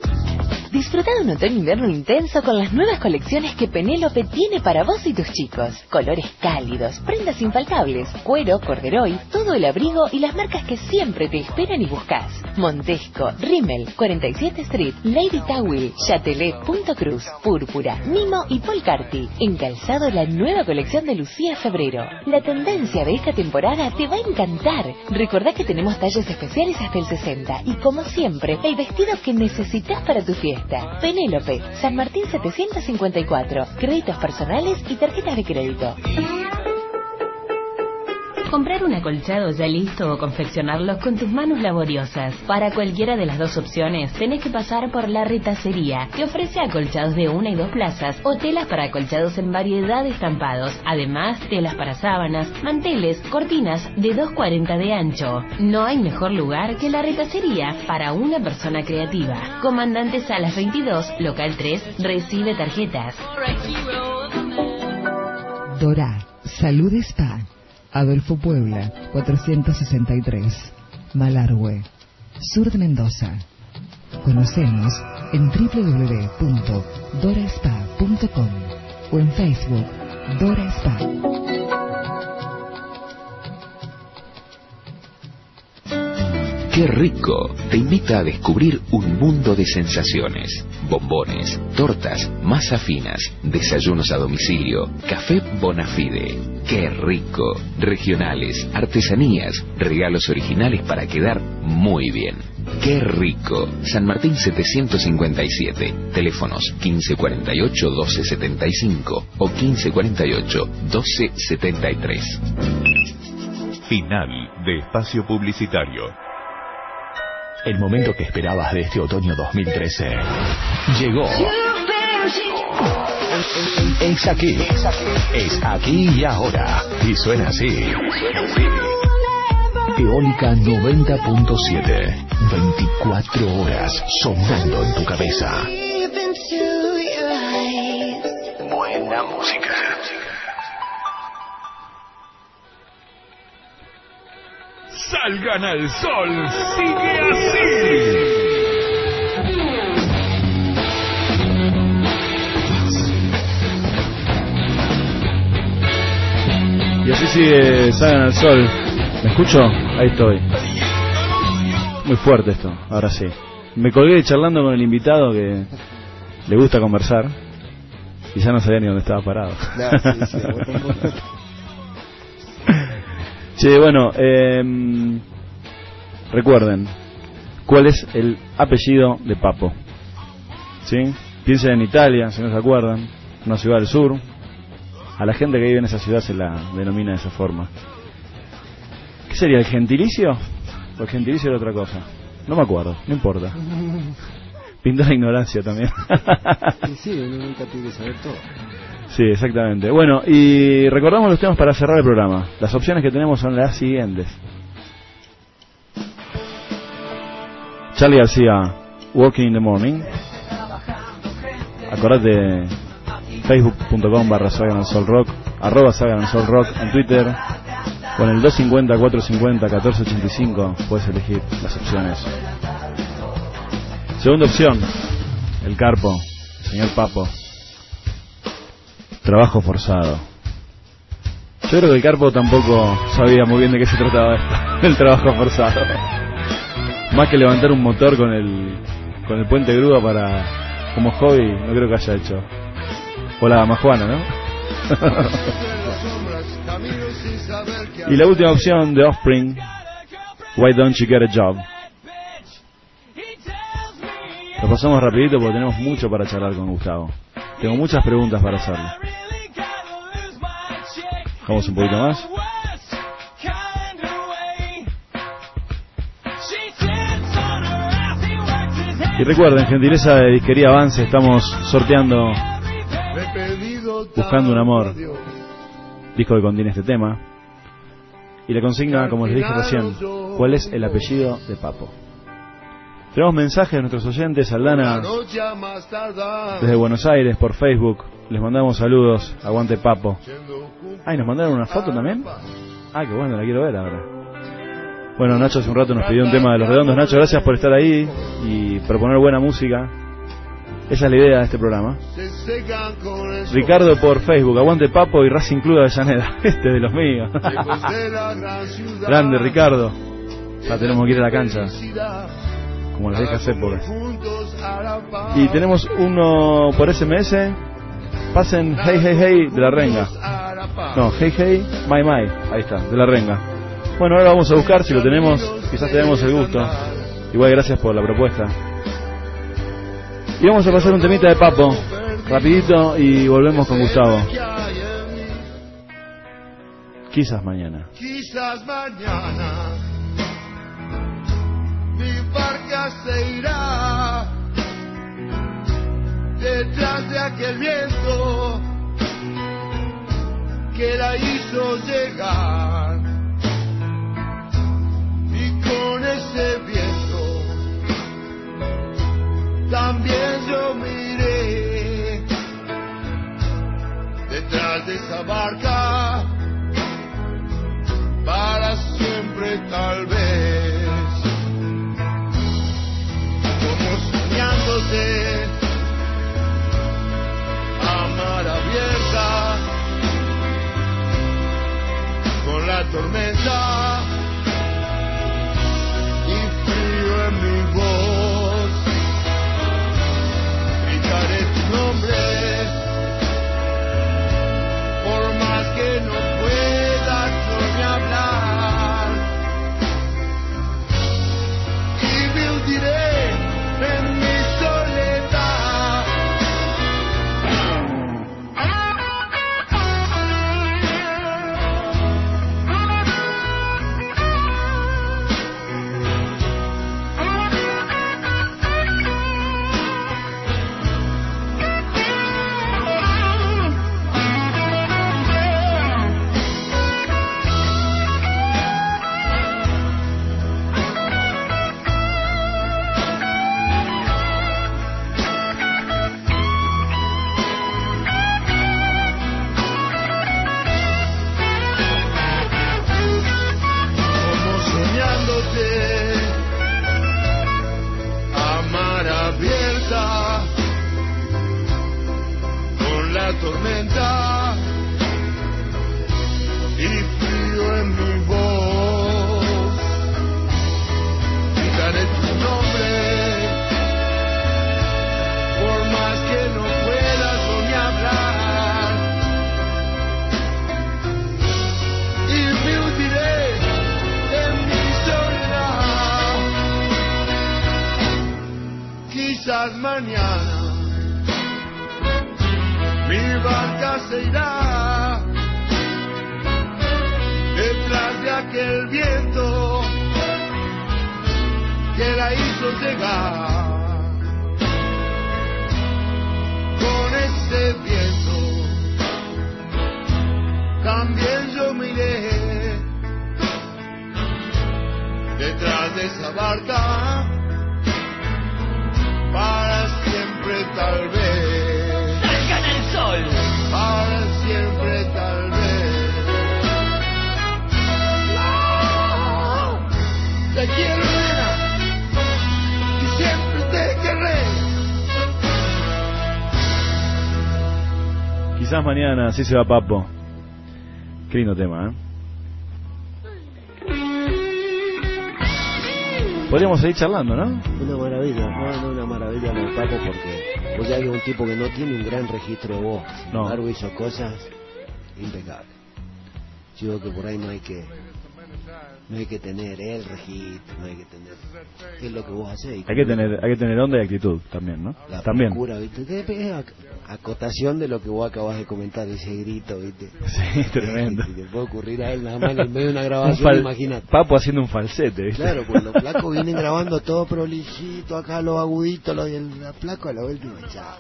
Disfruta de un otoño-invierno intenso con las nuevas colecciones que Penélope tiene para vos y tus chicos. Colores cálidos, prendas infaltables, cuero, corderoy, todo el abrigo y las marcas que siempre te esperan y buscas. Montesco, Rimmel, 47 Street, Lady Towel, Chatelet, Punto Cruz, Púrpura, Mimo y Polcarti. En calzado la nueva colección de Lucía Febrero. La tendencia de esta temporada te va a encantar. Recordá que tenemos talles especiales hasta el 60 y como siempre, el vestido que necesitas para tu fiesta. Penélope, San Martín 754. Créditos personales y tarjetas de crédito. Comprar un acolchado ya listo o confeccionarlo con tus manos laboriosas. Para cualquiera de las dos opciones, tenés que pasar por la retacería, que ofrece acolchados de una y dos plazas o telas para acolchados en variedad de estampados. Además, telas para sábanas, manteles, cortinas de 2,40 de ancho. No hay mejor lugar que la retacería para una persona creativa. Comandante Salas 22, local 3, recibe tarjetas. Dora, Salud Spa, Adolfo Puebla, 463, Malargüe, Sur de Mendoza. Conocenos en www.doraspa.com o en Facebook Dora Spa. ¡Qué rico! Te invita a descubrir un mundo de sensaciones. Bombones, tortas, masa finas, desayunos a domicilio, café Bonafide. ¡Qué rico! Regionales, artesanías, regalos originales para quedar muy bien. ¡Qué rico! San Martín 757. Teléfonos 1548-1275 o 1548-1273. Final de espacio publicitario. El momento que esperabas de este otoño 2013 llegó. Es aquí. Es aquí y ahora. Y suena así. Eólica 90.7. 24 horas sonando en tu cabeza. Buena música. Salgan al sol, sigue así. Y así sigue Salgan al Sol. ¿Me escucho? Ahí estoy. Muy fuerte esto, ahora sí. Me colgué charlando con el invitado que le gusta conversar y ya no sabía ni dónde estaba parado. Sí, sí. [laughs] Che, bueno, em, recuerden, ¿cuál es el apellido de Papo? ¿Sí? Piensen en Italia, si no se acuerdan, una ciudad del sur. A la gente que vive en esa ciudad se la denomina de esa forma. ¿Qué sería, el gentilicio? O el gentilicio era otra cosa. No me acuerdo, no importa. [laughs] Pintó la ignorancia también. Sí, sí, uno nunca tiene que saber todo. Sí, exactamente. Bueno, y recordamos los temas para cerrar el programa. Las opciones que tenemos son las siguientes. Charlie García, Walking in the Morning. Acordate facebook.com barra Rock, arroba Rock en Twitter. Con el 250-450-1485 puedes elegir las opciones. Segunda opción, el Carpo, señor Papo. Trabajo forzado. Yo creo que el Carpo tampoco sabía muy bien de qué se trataba esto, [laughs] el trabajo forzado. Más que levantar un motor con el con el puente grúa para como hobby, no creo que haya hecho. O la majuana, ¿no? [laughs] y la última opción de Offspring, Why Don't You Get a Job? Lo pasamos rapidito porque tenemos mucho para charlar con Gustavo. Tengo muchas preguntas para hacerle. Vamos un poquito más. Y recuerden, gentileza de Disquería Avance, estamos sorteando Buscando un amor, disco que contiene este tema. Y la consigna, como les dije recién, ¿cuál es el apellido de Papo? Tenemos mensajes de nuestros oyentes, Aldana desde Buenos Aires por Facebook. Les mandamos saludos, aguante Papo. Ay, ¿nos mandaron una foto también? Ah, qué bueno, la quiero ver ahora. Bueno, Nacho hace un rato nos pidió un tema de los redondos. Nacho, gracias por estar ahí y proponer buena música. Esa es la idea de este programa. Ricardo por Facebook, aguante Papo y Racing Club de Avellaneda. [laughs] Este de los míos. [laughs] Grande Ricardo. Ya tenemos que ir a la cancha, como las viejas épocas. Y tenemos uno por SMS. Pasen Hey Hey Hey de la Renga. No, Hey Hey My My. Ahí está, de la Renga. Bueno, ahora vamos a buscar si lo tenemos. Quizás tenemos el gusto. Igual gracias por la propuesta. Y vamos a pasar un temita de Papo. Rapidito y volvemos con Gustavo. Quizás mañana. Quizás mañana mi barca se irá detrás de aquel viento que la hizo llegar. Y con ese viento también yo miré detrás de esa barca para siempre tal vez. Como soñándote a mar abierta con la tormenta y frío en mi voz. Gritaré tu nombre por más que no pueda yo ni hablar. Y me hundiré así se va Papo. Qué lindo tema, ¿eh? Podríamos seguir charlando, ¿no? Una maravilla, no, no una maravilla de Papo porque, porque hay un tipo que no tiene un gran registro de voz, sin No. embargo hizo cosas impecables. Yo digo que por ahí no hay que no hay que tener el registro, no hay que tener es lo que vos hacés. y Hay que tener, hay que tener onda y actitud también, ¿no? la también. procura, ¿viste? Es ac- acotación de lo que vos acabas de comentar, ese grito, ¿viste? [laughs] Sí, tremendo. Si le puede ocurrir a él nada más en el medio de una Un grabación, imagínate. Papo haciendo un falsete, ¿viste? Claro, pues los [laughs] flacos vienen grabando todo prolijito, acá los aguditos, los del flaco a la última, chao.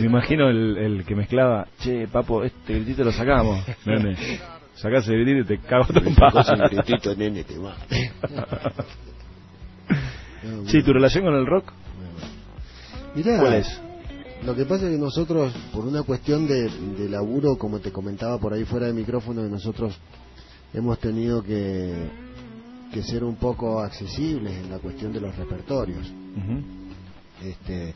Me imagino el, el que mezclaba, che, Papo, este gritito lo sacamos. [laughs] Sacás el gritito y te cago a trompadas. Sacás el gritito, nene, te va. [laughs] Sí, ¿tu relación con el rock? Mirá, ¿Cuál es? Lo que pasa es que nosotros, por una cuestión de, de laburo, como te comentaba por ahí fuera de micrófono, que nosotros hemos tenido que, que ser un poco accesibles en la cuestión de los repertorios. Ujú. Este,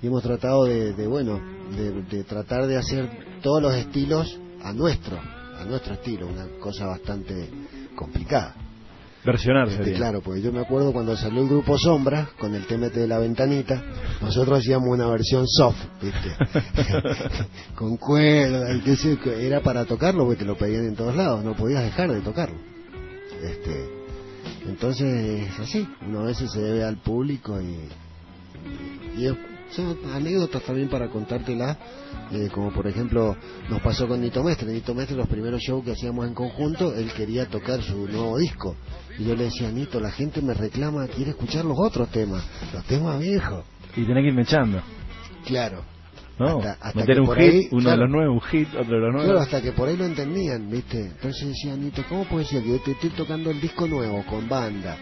y hemos tratado de, de, bueno, de, de tratar de hacer todos los estilos a nuestro, a nuestro estilo, una cosa bastante complicada. Versionar Este, claro, porque yo me acuerdo cuando salió el grupo Sombra con el TMT de la ventanita, nosotros hacíamos una versión soft, ¿viste? [laughs] [laughs] con cuerda, era para tocarlo porque te lo pedían en todos lados, no podías dejar de tocarlo. Este, entonces es así, uno a veces se debe al público y, y es- son anécdotas también para contártelas, eh, como por ejemplo nos pasó con Nito Mestre. Nito Mestre, los primeros shows que hacíamos en conjunto, él quería tocar su nuevo disco. Y yo le decía, Nito, la gente me reclama, quiere escuchar los otros temas, los temas viejos. Y tenés que ir mechando. Claro. ¿no? Hasta- hasta Meter un hit, ahí, uno claro. de los nuevos, un hit, otro de los nuevos. Claro, hasta que por ahí lo entendían, ¿viste? Entonces decía, Nito, ¿cómo puede ser que yo te estoy tocando el disco nuevo con banda?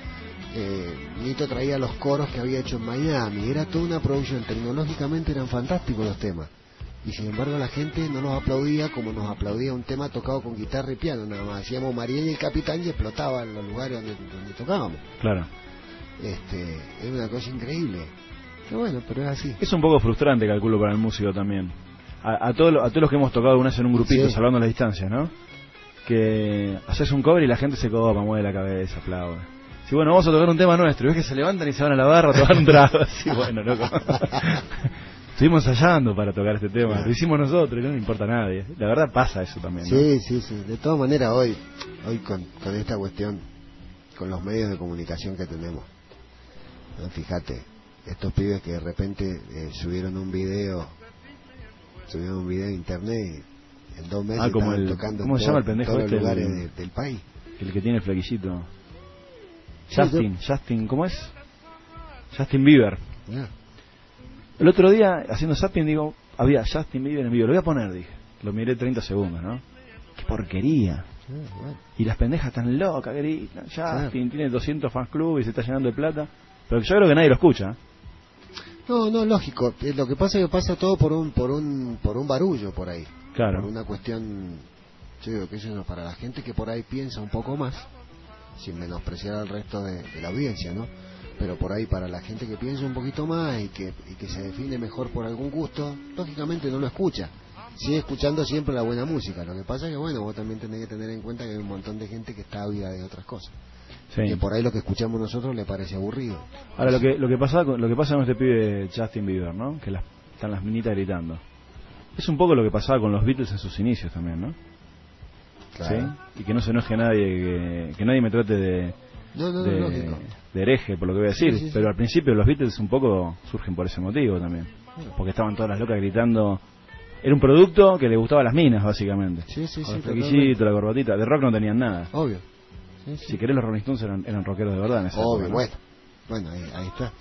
Eh, Nito traía los coros que había hecho en Miami, era toda una producción, tecnológicamente eran fantásticos los temas. Y sin embargo la gente no nos aplaudía como nos aplaudía un tema tocado con guitarra y piano, nada más. Hacíamos María y el Capitán y explotaba en los lugares donde, donde tocábamos. Claro. Este, es una cosa increíble. Pero bueno, pero es así. Es un poco frustrante, calculo, para el músico también. A, a, todos, los- a todos los que hemos tocado una vez en un grupito, Sí. salvando las distancias, ¿no? Que haces un cover y la gente se copa, mueve la cabeza, aplaude. Sí, bueno, vamos a tocar un tema nuestro. Y ves que se levantan y se van a la barra a tomar un trago. [laughs] Sí, bueno, loco. Estuvimos ensayando para tocar este tema. Lo hicimos nosotros y no le importa a nadie. La verdad pasa eso también, ¿no? Sí, sí, sí. De todas maneras, hoy, hoy con, con esta cuestión, con los medios de comunicación que tenemos, ¿no? fíjate, estos pibes que de repente eh, subieron un video, subieron un video a internet y en dos meses Ah, como el- tocando ¿cómo se llama el pendejo todos los este? El- lugares de- del país. El que tiene el flaquillito. Sí, Justin, Justin, ¿cómo es? Justin Bieber. El otro día, haciendo zapping, digo, había Justin Bieber en vivo. Lo voy a poner, dije. Lo miré 30 segundos, ¿no? Qué porquería. Y las pendejas están locas, gritan. Justin tiene 200 fans club y se está llenando de plata. Pero yo creo que nadie lo escucha. No, no, lógico. Eh, Lo que pasa es que pasa todo por un, por un, por un barullo por ahí. Claro. Por una cuestión, yo digo que eso no, para la gente que por ahí piensa un poco más, sin menospreciar al resto de, de la audiencia, ¿no? Pero por ahí para la gente que piensa un poquito más y que, y que se define mejor por algún gusto, lógicamente no lo escucha. Sigue escuchando siempre la buena música. Lo que pasa es que, bueno, vos también tenés que tener en cuenta que hay un montón de gente que está ávida de otras cosas. Sí. Que por ahí lo que escuchamos nosotros le parece aburrido. Ahora, lo que, lo que pasa con, lo que pasa con este pibe Justin Bieber, ¿no? Que las, están las minitas gritando. Es un poco lo que pasaba con los Beatles en sus inicios también, ¿no? Claro. ¿Sí? Y que no se enoje nadie, que, que nadie me trate de, No, no, no, de, de hereje, por lo que voy a decir. Sí, sí, sí. Pero al principio los Beatles un poco surgen por ese motivo también. Porque estaban todas las locas gritando. Era un producto que le gustaba a las minas, básicamente. Sí, sí, Con sí, el la corbatita. De rock no tenían nada. Obvio. Si querés, los Rolling Stones eran, eran rockeros de verdad en esa Obvio, época, ¿no? bueno. Bueno, ahí, ahí está.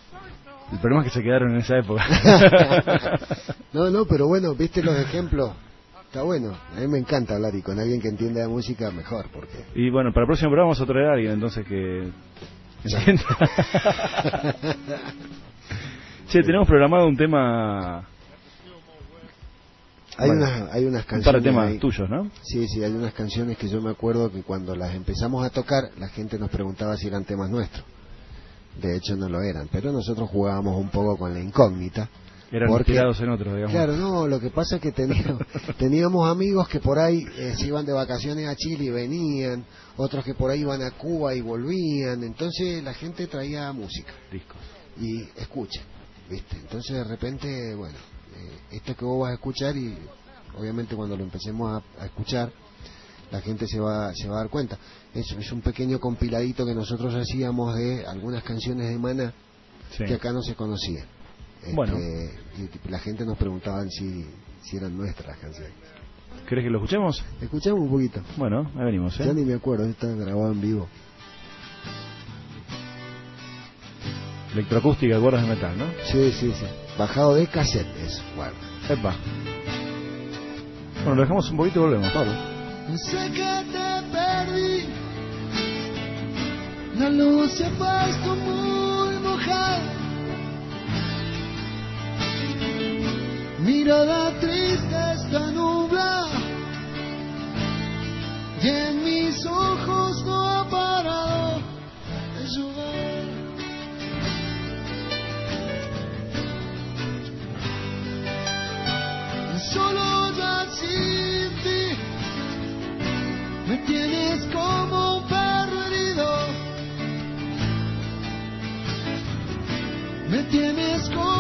El problema es que se quedaron en esa época. [laughs] no, no, pero bueno, viste los ejemplos. Está bueno. A mí me encanta hablar y con alguien que entienda de música mejor, porque. y bueno, para el próximo programa vamos a traer a alguien entonces que... [laughs] entienda. che, tenemos programado un tema... Hay, Bueno, unas, hay unas un par de canciones. temas ahí- tuyos, ¿no? Sí, sí, hay unas canciones que yo me acuerdo que cuando las empezamos a tocar, la gente nos preguntaba si eran temas nuestros. De hecho, no lo eran, pero nosotros jugábamos un poco con la incógnita. Eran porque- inspirados en otros, digamos. Claro, no, lo que pasa es que teníamos, [laughs] teníamos amigos que por ahí eh, se iban de vacaciones a Chile y venían, otros que por ahí iban a Cuba y volvían, entonces la gente traía música. Discos. Y escucha, ¿viste? Entonces de repente, bueno, eh, esto que vos vas a escuchar y obviamente cuando lo empecemos a, a escuchar, la gente se va, se va a dar cuenta. Es, es un pequeño compiladito que nosotros hacíamos de algunas canciones de Mana Sí. que acá no se conocían. Este, Bueno. y la gente nos preguntaba si, si eran nuestras las canciones. ¿Querés que lo escuchemos? Escuchamos un poquito. Bueno, ahí venimos, ¿eh? Ya ni me acuerdo, está grabado en vivo. Electroacústica, cuerdas de metal, ¿no? Sí, sí, sí. Bajado de cassette, eso, guarda. Epa. Bueno, lo dejamos un poquito y volvemos. Sé que te perdí. La luz se ha puesto muy Mirada triste esta nubla y en mis ojos no ha parado de llover. Solo ya sin ti me tienes como un perro herido. Me tienes como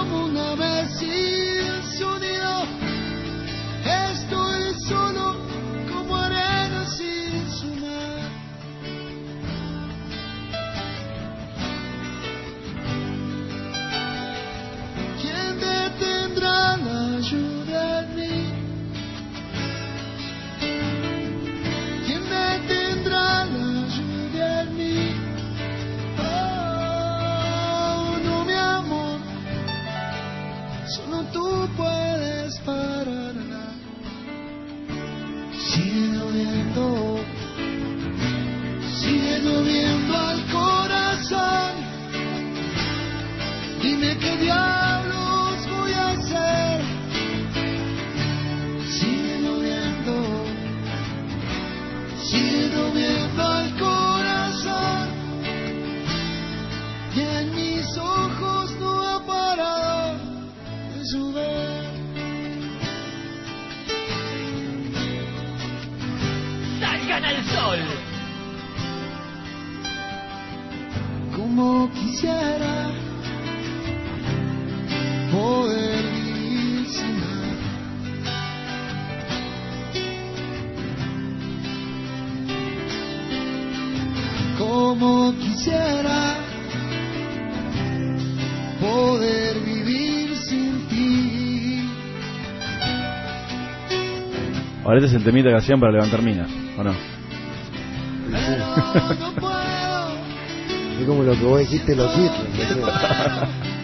Ahora este es el temita que hacían para levantar minas, ¿o no? [laughs] Es como lo que vos dijiste los Beatles. no sé.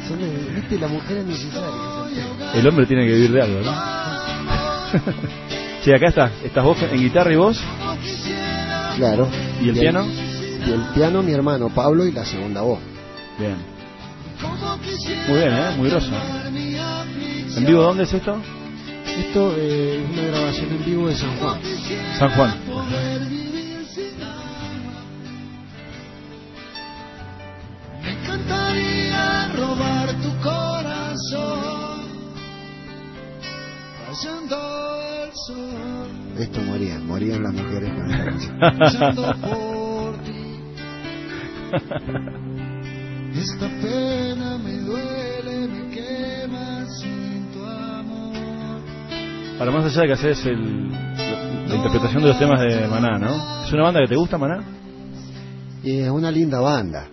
Son, viste, la mujer es necesaria. El hombre tiene que vivir de algo, ¿no? [laughs] sí, acá está. Estás vos en guitarra y vos. Claro. ¿Y el piano? Y el piano mi hermano Pablo y la segunda voz. Bien. Muy bien, ¿eh? Muy groso. ¿En vivo dónde es esto? Esto eh, es una grabación en vivo de San Juan. San Juan. Me encantaría robar tu corazón. Pasando el sol. Esto morían, morían las mujeres con esta canción. Luchando por ti. Esta pena me duele, Ahora, más allá de que haces el, la interpretación de los temas de Maná, ¿no? ¿Es una banda que te gusta, Maná? Y es una linda banda,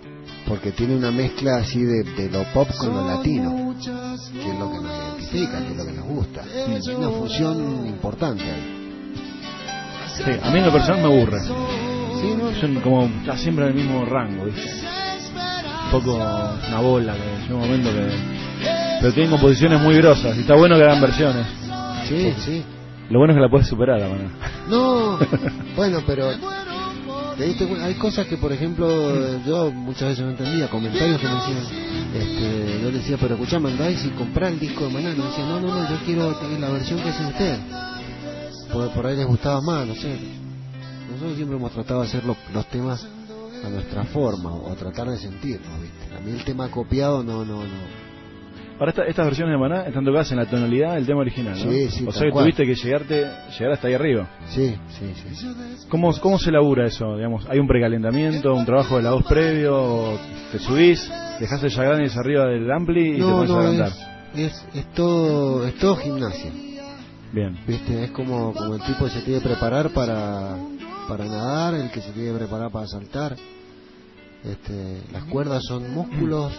porque tiene una mezcla así de, de lo pop con lo latino, que es lo que nos identifica, que es lo que nos gusta. Es una fusión importante ahí. Sí, a mí en lo personal me aburre. Son como está siempre en el mismo rango, ¿viste? Un poco una bola, que llega un momento que... Pero tienen composiciones muy grosas y está bueno que hagan versiones. Sí, sí. Lo bueno es que la puedes superar, la Maná. No, [laughs] bueno, pero te diste cu- hay cosas que, por ejemplo, yo muchas veces no entendía, comentarios que me decían, este, yo le decía, pero escuchame, andáis y comprá el disco de Maná, me decían, no, no, no, yo quiero tener la versión que hacen ustedes, por, por ahí les gustaba más, no sé, nosotros siempre hemos tratado de hacer lo- los temas a nuestra forma, o tratar de sentirnos, ¿viste? A mí el tema copiado no, no, no, Ahora esta- estas versiones de Maná están tocadas en la tonalidad del tema original, ¿no? Sí, sí, O sea que cual. tuviste que llegarte, llegar hasta ahí arriba. sí, sí, sí. ¿Cómo, ¿Cómo se labura eso? Digamos, ¿Hay un precalentamiento, un trabajo de la voz previo? ¿Te subís, dejás el Yagranis arriba del ampli y te No, pones a cantar? es, es, es todo, es todo gimnasia. Bien. Viste, es como, como el tipo que se tiene que preparar para, para nadar, el que se tiene que preparar para saltar. Este, las cuerdas son músculos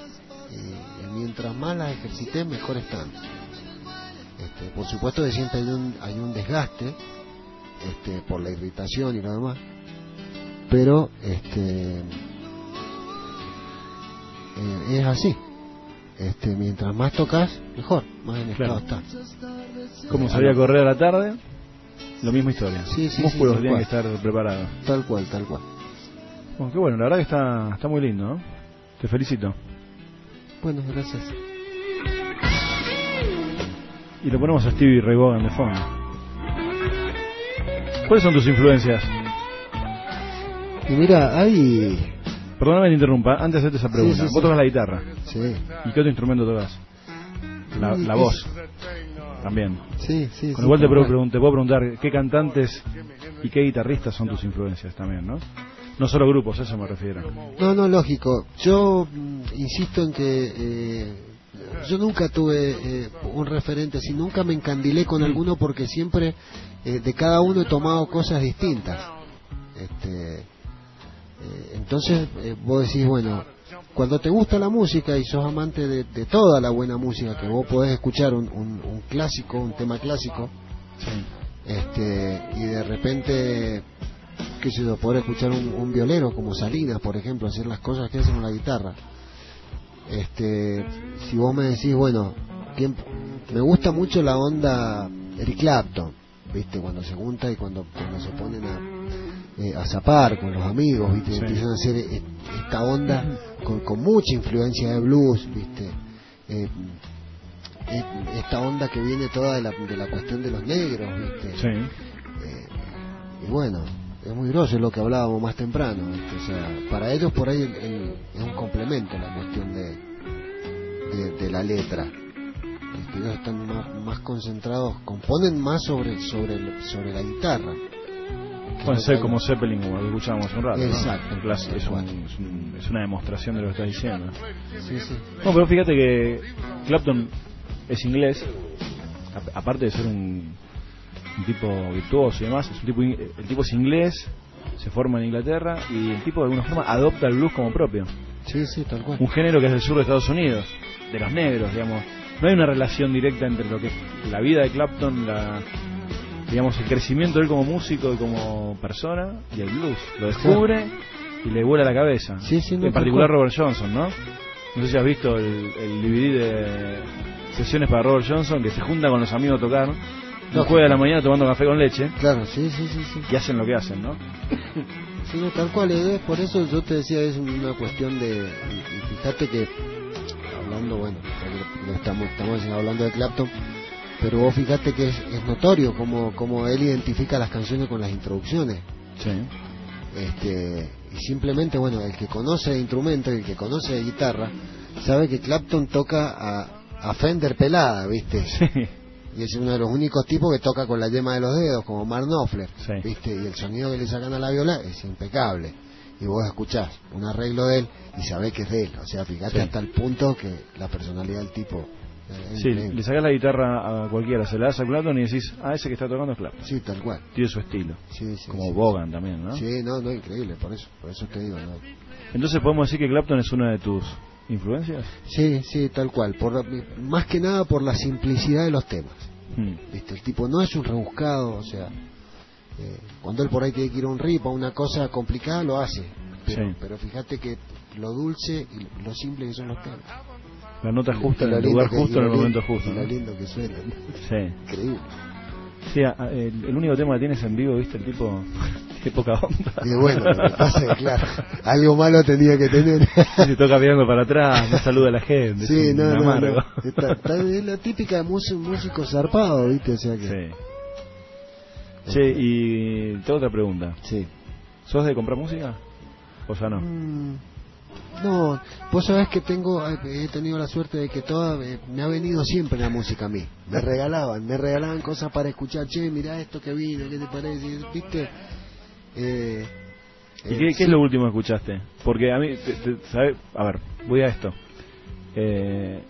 y mientras más las ejercites mejor están. Este, por supuesto que siempre hay un, hay un desgaste este, por la irritación y lo demás, pero este, eh, es así. Este, mientras más tocas, mejor, más en estado Claro. estás. Como Eh, salía a correr a la tarde, lo mismo historia. Sí, sí, Músculos sí, tienen que estar preparados. Tal cual, tal cual. Bueno, qué bueno, la verdad que está, está muy lindo, ¿no? Te felicito. Bueno, gracias. Y lo ponemos a Stevie Ray Vaughan de fondo. ¿Cuáles son tus influencias? Y mira, hay... Perdóname que te interrumpa, antes de hacerte esa pregunta. Sí, sí, Vos tocas la guitarra. Sí. ¿Y qué otro instrumento tocas? La, voz. También. Sí, sí. Con igual te, tal puedo cual. pregun- te puedo preguntar qué cantantes y qué guitarristas son tus influencias también, ¿no? No solo grupos, a eso me refiero. No, no, lógico. Yo mm, insisto en que eh, yo nunca tuve eh, un referente así, nunca me encandilé con alguno porque siempre eh, de cada uno he tomado cosas distintas. Este, eh, entonces eh, vos decís, bueno, cuando te gusta la música y sos amante de, de toda la buena música, que vos podés escuchar un, un- un clásico, un tema clásico, este, y de repente, qué sé yo, poder escuchar un, un violero como Salinas, por ejemplo, hacer las cosas que hace con la guitarra. Este, si vos me decís, bueno, ¿quién- me gusta mucho la onda Eric Clapton, ¿viste? Cuando se junta y cuando, cuando se ponen a, eh, a zapar con los amigos, ¿viste? Sí. Empiezan a hacer eh, esta onda con, con mucha influencia de blues, ¿viste? Eh, eh, esta onda que viene toda de la, de la cuestión de los negros, ¿viste? Sí. Eh, y bueno, es muy grosso lo que hablábamos más temprano, ¿viste? O sea, para ellos por ahí el- el- es un complemento la cuestión de, de, de la letra. Este, ellos están más, más concentrados, componen más sobre sobre sobre la guitarra. Que Puede no ser como Zeppelin, como lo escuchábamos un rato. ¿no? Exacto. Clásico, es, un- es un- es una demostración de lo que estás diciendo. Sí, sí. No, pero fíjate que Clapton es inglés, a- aparte de ser un, un tipo virtuoso y demás, es un tipo, el tipo es inglés, se forma en Inglaterra y el tipo de alguna forma adopta el blues como propio. Sí, sí, tal cual. Un género que es del sur de Estados Unidos, de los negros, digamos. No hay una relación directa entre lo que es la vida de Clapton, la, digamos, el crecimiento de él como músico y como persona y el blues. Lo descubre y le vuela la cabeza. Sí, sí, no, en particular cual. Robert Johnson, ¿no? No sé si has visto el, el DVD de sesiones para Robert Johnson que se junta con los amigos a tocar. No, jueves de la mañana tomando café con leche. Claro, sí, sí, sí, sí. Y hacen lo que hacen, ¿no? Sí, no, tal cual, es por eso yo te decía, es una cuestión de... Y, y fíjate que, hablando, bueno, lo estamos, estamos hablando de Clapton, pero vos fíjate que es, es notorio como, como él identifica las canciones con las introducciones. Sí. Este, y simplemente, bueno, el que conoce de instrumento, el que conoce de guitarra, sabe que Clapton toca a, a Fender pelada, ¿viste? Y es uno de los únicos tipos que toca con la yema de los dedos, como Mark Knopfler, Sí. ¿viste? Y el sonido que le sacan a la viola es impecable. Y vos escuchás un arreglo de él y sabés que es de él. O sea, fíjate Sí. hasta el punto que la personalidad del tipo Sí, increíble. le sacás la guitarra a cualquiera, se la das a Clapton y decís, ah, ese que está tocando es Clapton. Sí, tal cual. Tiene su estilo. Sí, sí, Como sí, Bogan también, ¿no? Sí, no, no, increíble, por eso, por eso te digo, ¿no? Entonces podemos decir que Clapton es una de tus influencias. Sí, sí, tal cual. Por, más que nada por la simplicidad de los temas. Hmm. ¿Viste? El tipo no es un rebuscado, o sea, eh, cuando él por ahí tiene que ir a un rip, a una cosa complicada, lo hace. Pero, Sí. pero fíjate que lo dulce y lo simple que son los temas. La nota justa en el lugar justo en el momento lindo- justo. ¿no? lo lindo que suena. Sí. Increíble. Sí, el, el único tema que tienes en vivo, viste, el tipo [laughs] de poca onda. Y bueno, lo que pasa es que, claro, algo malo tenía que tener. se toca mirando para atrás, no saluda a la gente. Sí, es no, no, no. Está- está- es la típica de músico, músico zarpado, ¿viste? O sea que... Sí. Che, y tengo otra pregunta. Sí. ¿Sos de comprar música? O sea, no. Mm, No, vos sabés que tengo, eh, he tenido la suerte de que toda, eh, me ha venido siempre la música a mí. Me regalaban, me regalaban cosas para escuchar, che, mirá esto que vino, ¿qué te parece? ¿Viste? Eh, ¿Y eh, qué, qué sí. es lo último que escuchaste? Porque a mí, te- te- ¿sabe? a ver, voy a esto. Eh,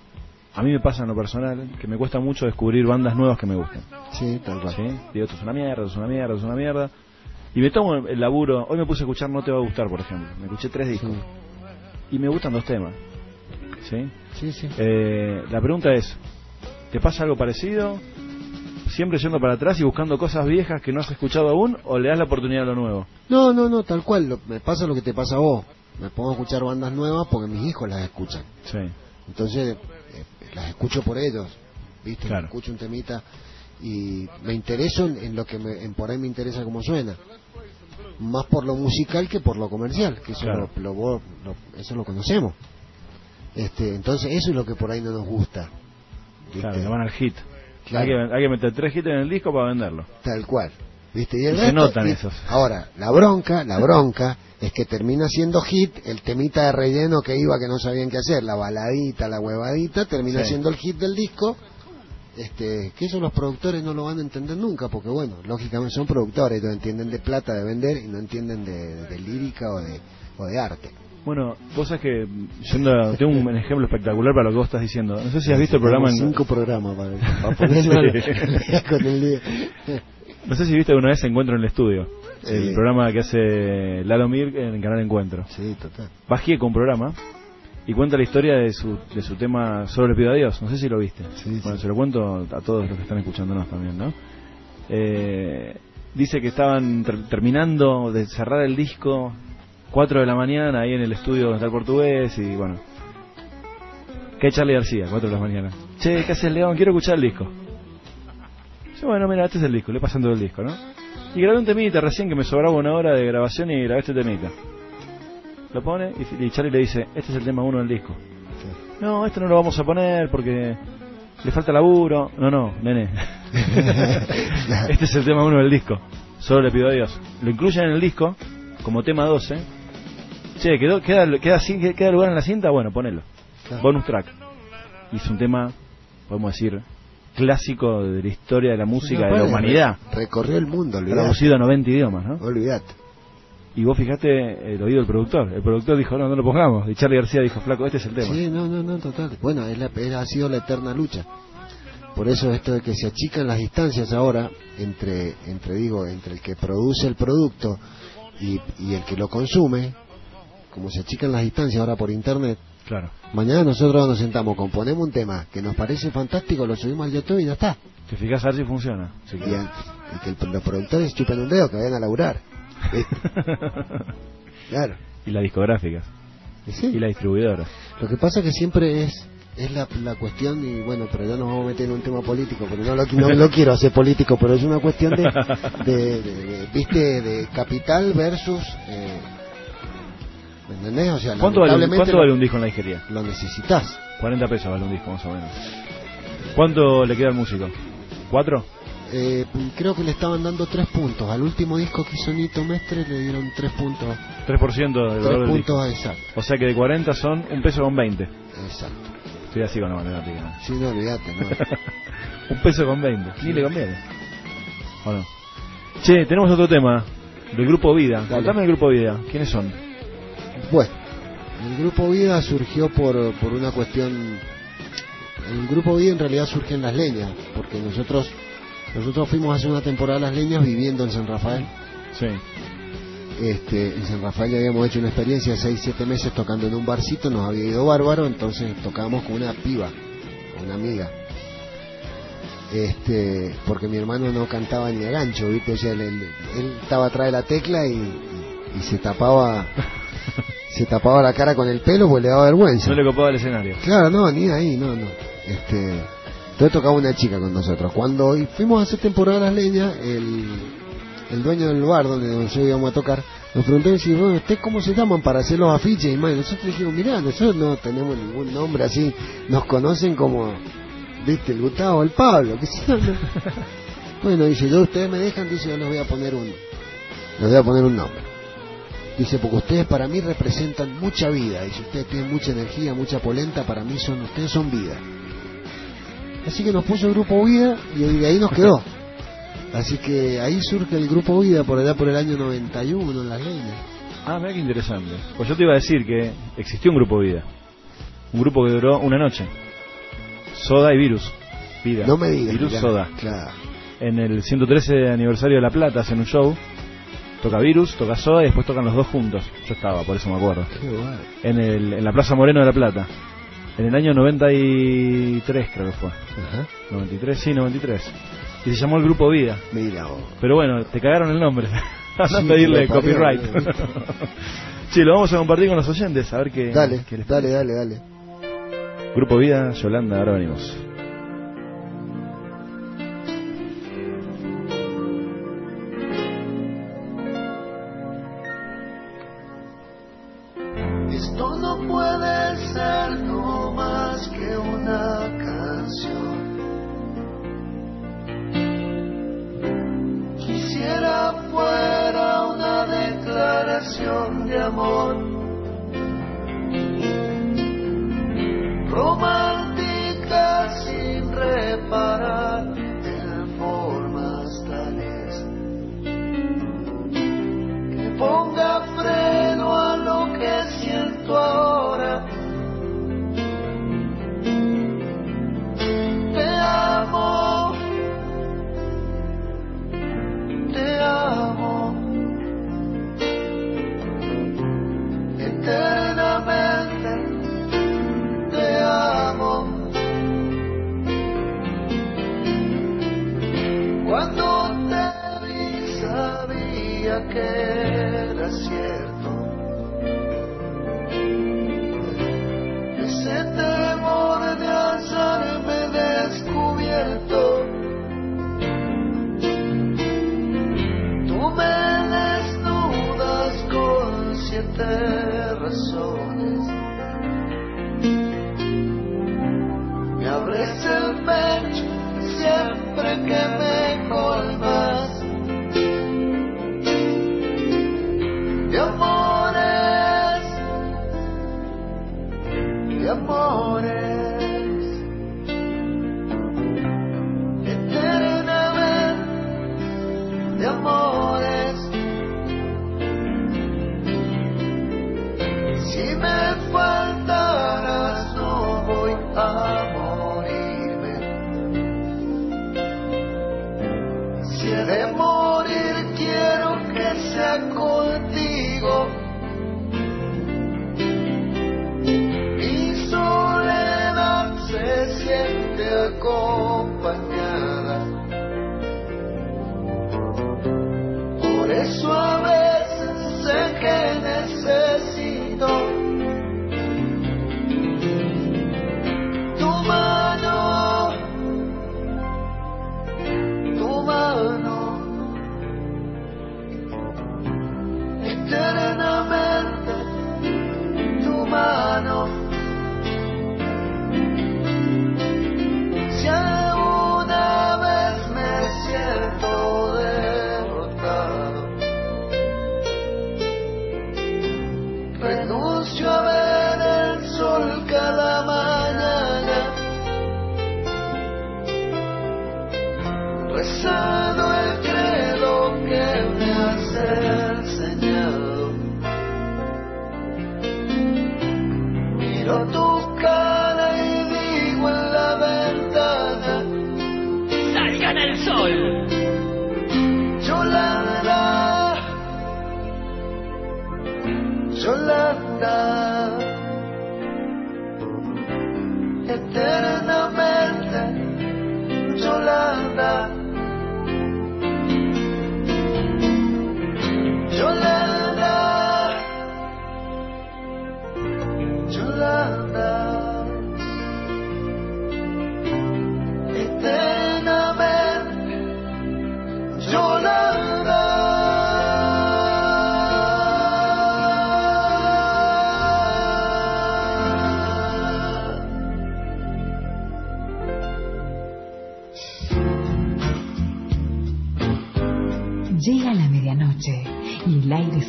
a mí me pasa en lo personal que me cuesta mucho descubrir bandas nuevas que me gustan. Sí, tal cual. ¿Sí? Digo, esto es una mierda, esto es una mierda, esto es una mierda. Y me tomo el laburo. Hoy me puse a escuchar No Te Va a Gustar, por ejemplo. Me escuché tres discos. Y me gustan dos temas. ¿Sí? Sí, sí. Eh, la pregunta es: ¿te pasa algo parecido? ¿Siempre yendo para atrás y buscando cosas viejas que no has escuchado aún? ¿O le das la oportunidad a lo nuevo? No, no, no, tal cual. Lo- me pasa lo que te pasa a vos. Me pongo a escuchar bandas nuevas porque mis hijos las escuchan. Sí. Entonces, eh, las escucho por ellos. ¿Viste? Claro. Escucho un temita y me intereso en, en lo que me, en por ahí me interesa cómo suena. Más por lo musical que por lo comercial, que eso, Claro. lo, lo- eso lo conocemos. Este, entonces, eso es lo que por ahí no nos gusta. Claro, van al hit. Claro. Hay, que, hay que meter tres hits en el disco para venderlo. Tal cual. ¿Viste? Y se notan y- esos. Ahora, la bronca, la bronca es que termina siendo hit el temita de relleno que iba que no sabían qué hacer, la baladita, la huevadita, termina Sí. siendo el hit del disco. Este, que eso los productores no lo van a entender nunca, porque bueno, lógicamente son productores, ellos entienden de plata, de vender y no entienden de, de lírica o de, o de arte. Bueno, vos sabés que yendo, tengo un [laughs] ejemplo espectacular para lo que vos estás diciendo. No sé si has visto el programa en... Cinco programas para, [laughs] para [laughs] con el día. No sé si viste alguna vez Encuentro en el Estudio, Sí. el programa que hace Lalo Mir en el canal Encuentro. Sí, total. Bajé con un programa y cuenta la historia de su, de su tema Solo le pido a Dios. No sé si lo viste. bueno, se lo cuento a todos los que están escuchándonos también, ¿no? Eh, dice que estaban ter- terminando de cerrar el disco 4 de la mañana ahí en el estudio donde está el portugués y bueno. Que Charlie García, 4 de la mañana. Che, ¿qué haces León? Quiero escuchar el disco. Dice, bueno, mira, este es el disco, le pasan todo el disco, ¿no? Y grabé un temita recién que me sobraba una hora de grabación y grabé este temita. Lo pone y, y Charlie le dice, este es el tema uno del disco. No, esto no lo vamos a poner porque le falta laburo. No, no, nene. [laughs] este es el tema uno del disco. Solo le pido a Dios. Lo incluyen en el disco como tema 12. Che, ¿quedó, queda, queda, cin- queda lugar en la cinta? Bueno, ponelo. Bonus track. Y es un tema, podemos decir, clásico de la historia de la música No, de la humanidad. re- Recorrió el mundo, olvidate. Traducido a 90 idiomas, ¿no? Olvidate. Y vos fijate el oído del productor. El productor dijo, no, no lo pongamos. Y Charlie García dijo, flaco, este es el tema. Sí, no, no, no, total. Bueno, es la- es- ha sido la eterna lucha. Por eso esto de que se achican las distancias ahora entre, entre digo, entre el que produce el producto y, y el que lo consume, como se achican las distancias ahora por internet, Claro. mañana nosotros nos sentamos, componemos un tema que nos parece fantástico, lo subimos al YouTube y ya está. Te fijas a ver si funciona. Si Y, y que el- los productores chupen un dedo, que vayan a laburar. [laughs] Claro. y las discográficas. Y la distribuidora. Lo que pasa que siempre es es la, la cuestión y bueno, pero ya nos vamos a meter en un tema político, porque no lo, no lo quiero hacer político, pero es una cuestión de, de, de- de- viste, de capital versus, eh, ¿me entendés? O sea, ¿Cuánto, vale un disco en la disquería? Lo necesitas. 40 pesos vale un disco más o menos. ¿Cuánto le queda al músico? ¿Cuatro? Eh, creo que le estaban dando tres puntos. Al último disco que hizo Nito Mestre le dieron tres puntos. 3% del valor del puntos disco. exacto. O sea que de 40 son un peso con 20. Exacto. Estoy así con la matemática. Sí, no olvídate, no. [laughs] un peso con 20. Ni le conviene. ¿O no? Che, tenemos otro tema. Del grupo Vida. Contame el grupo Vida. ¿Quiénes son? Bueno, el grupo Vida surgió por, por una cuestión. El grupo Vida en realidad surge en las leñas, porque nosotros nosotros fuimos hace una temporada a las leñas viviendo en San Rafael. Sí. Este, en San Rafael ya habíamos hecho una experiencia de 6-7 meses tocando en un barcito, nos había ido bárbaro, entonces tocábamos con una piba, con una amiga. Este, porque mi hermano no cantaba ni a gancho, ¿viste? O sea, él, él- él estaba atrás de la tecla y, y se tapaba [laughs] se tapaba la cara con el pelo porque le daba vergüenza. No le copaba el escenario. Claro, no, ni ahí, no, no. Este, entonces tocaba una chica con nosotros. Cuando fuimos a hacer temporada las leñas, el, el dueño del bar donde nosotros íbamos a tocar, nos preguntó si, bueno, ¿ustedes cómo se llaman para hacer los afiches? Y más, y nosotros dijimos, mirá, nosotros no tenemos ningún nombre así, nos conocen como, viste, el Gustavo, el Pablo, qué sé yo. [laughs] Bueno, dice, yo ustedes me dejan, dice, yo les voy a poner un, les voy a poner un nombre. Dice, porque ustedes para mí representan mucha vida. Dice, ustedes tienen mucha energía, mucha polenta, para mí son, ustedes son vida. Así que nos puso el grupo Vida y de ahí nos quedó. Así que ahí surge el grupo Vida por allá por el año 91 en las leñas. Ah, mira qué interesante. Pues yo te iba a decir que existió un grupo Vida. Un grupo que duró una noche. Soda y Virus. Vida. No me digas, Virus mirá, Soda. claro. En el 113 aniversario de La Plata hacen un show. Toca Virus, toca Soda y después tocan los dos juntos. Yo estaba, por eso me acuerdo. Qué guay. En, el, en la Plaza Moreno de La Plata. En el año 93 creo que fue. 93, sí, 93. Y se llamó el grupo Vida. Mira vos. Pero bueno, te cagaron el nombre. [laughs] Anda Sí, a pedirle copyright. sí, [laughs] lo vamos a compartir con los oyentes, a ver qué, Dale, qué les dale, dale, dale. Grupo Vida, Yolanda, ahora venimos.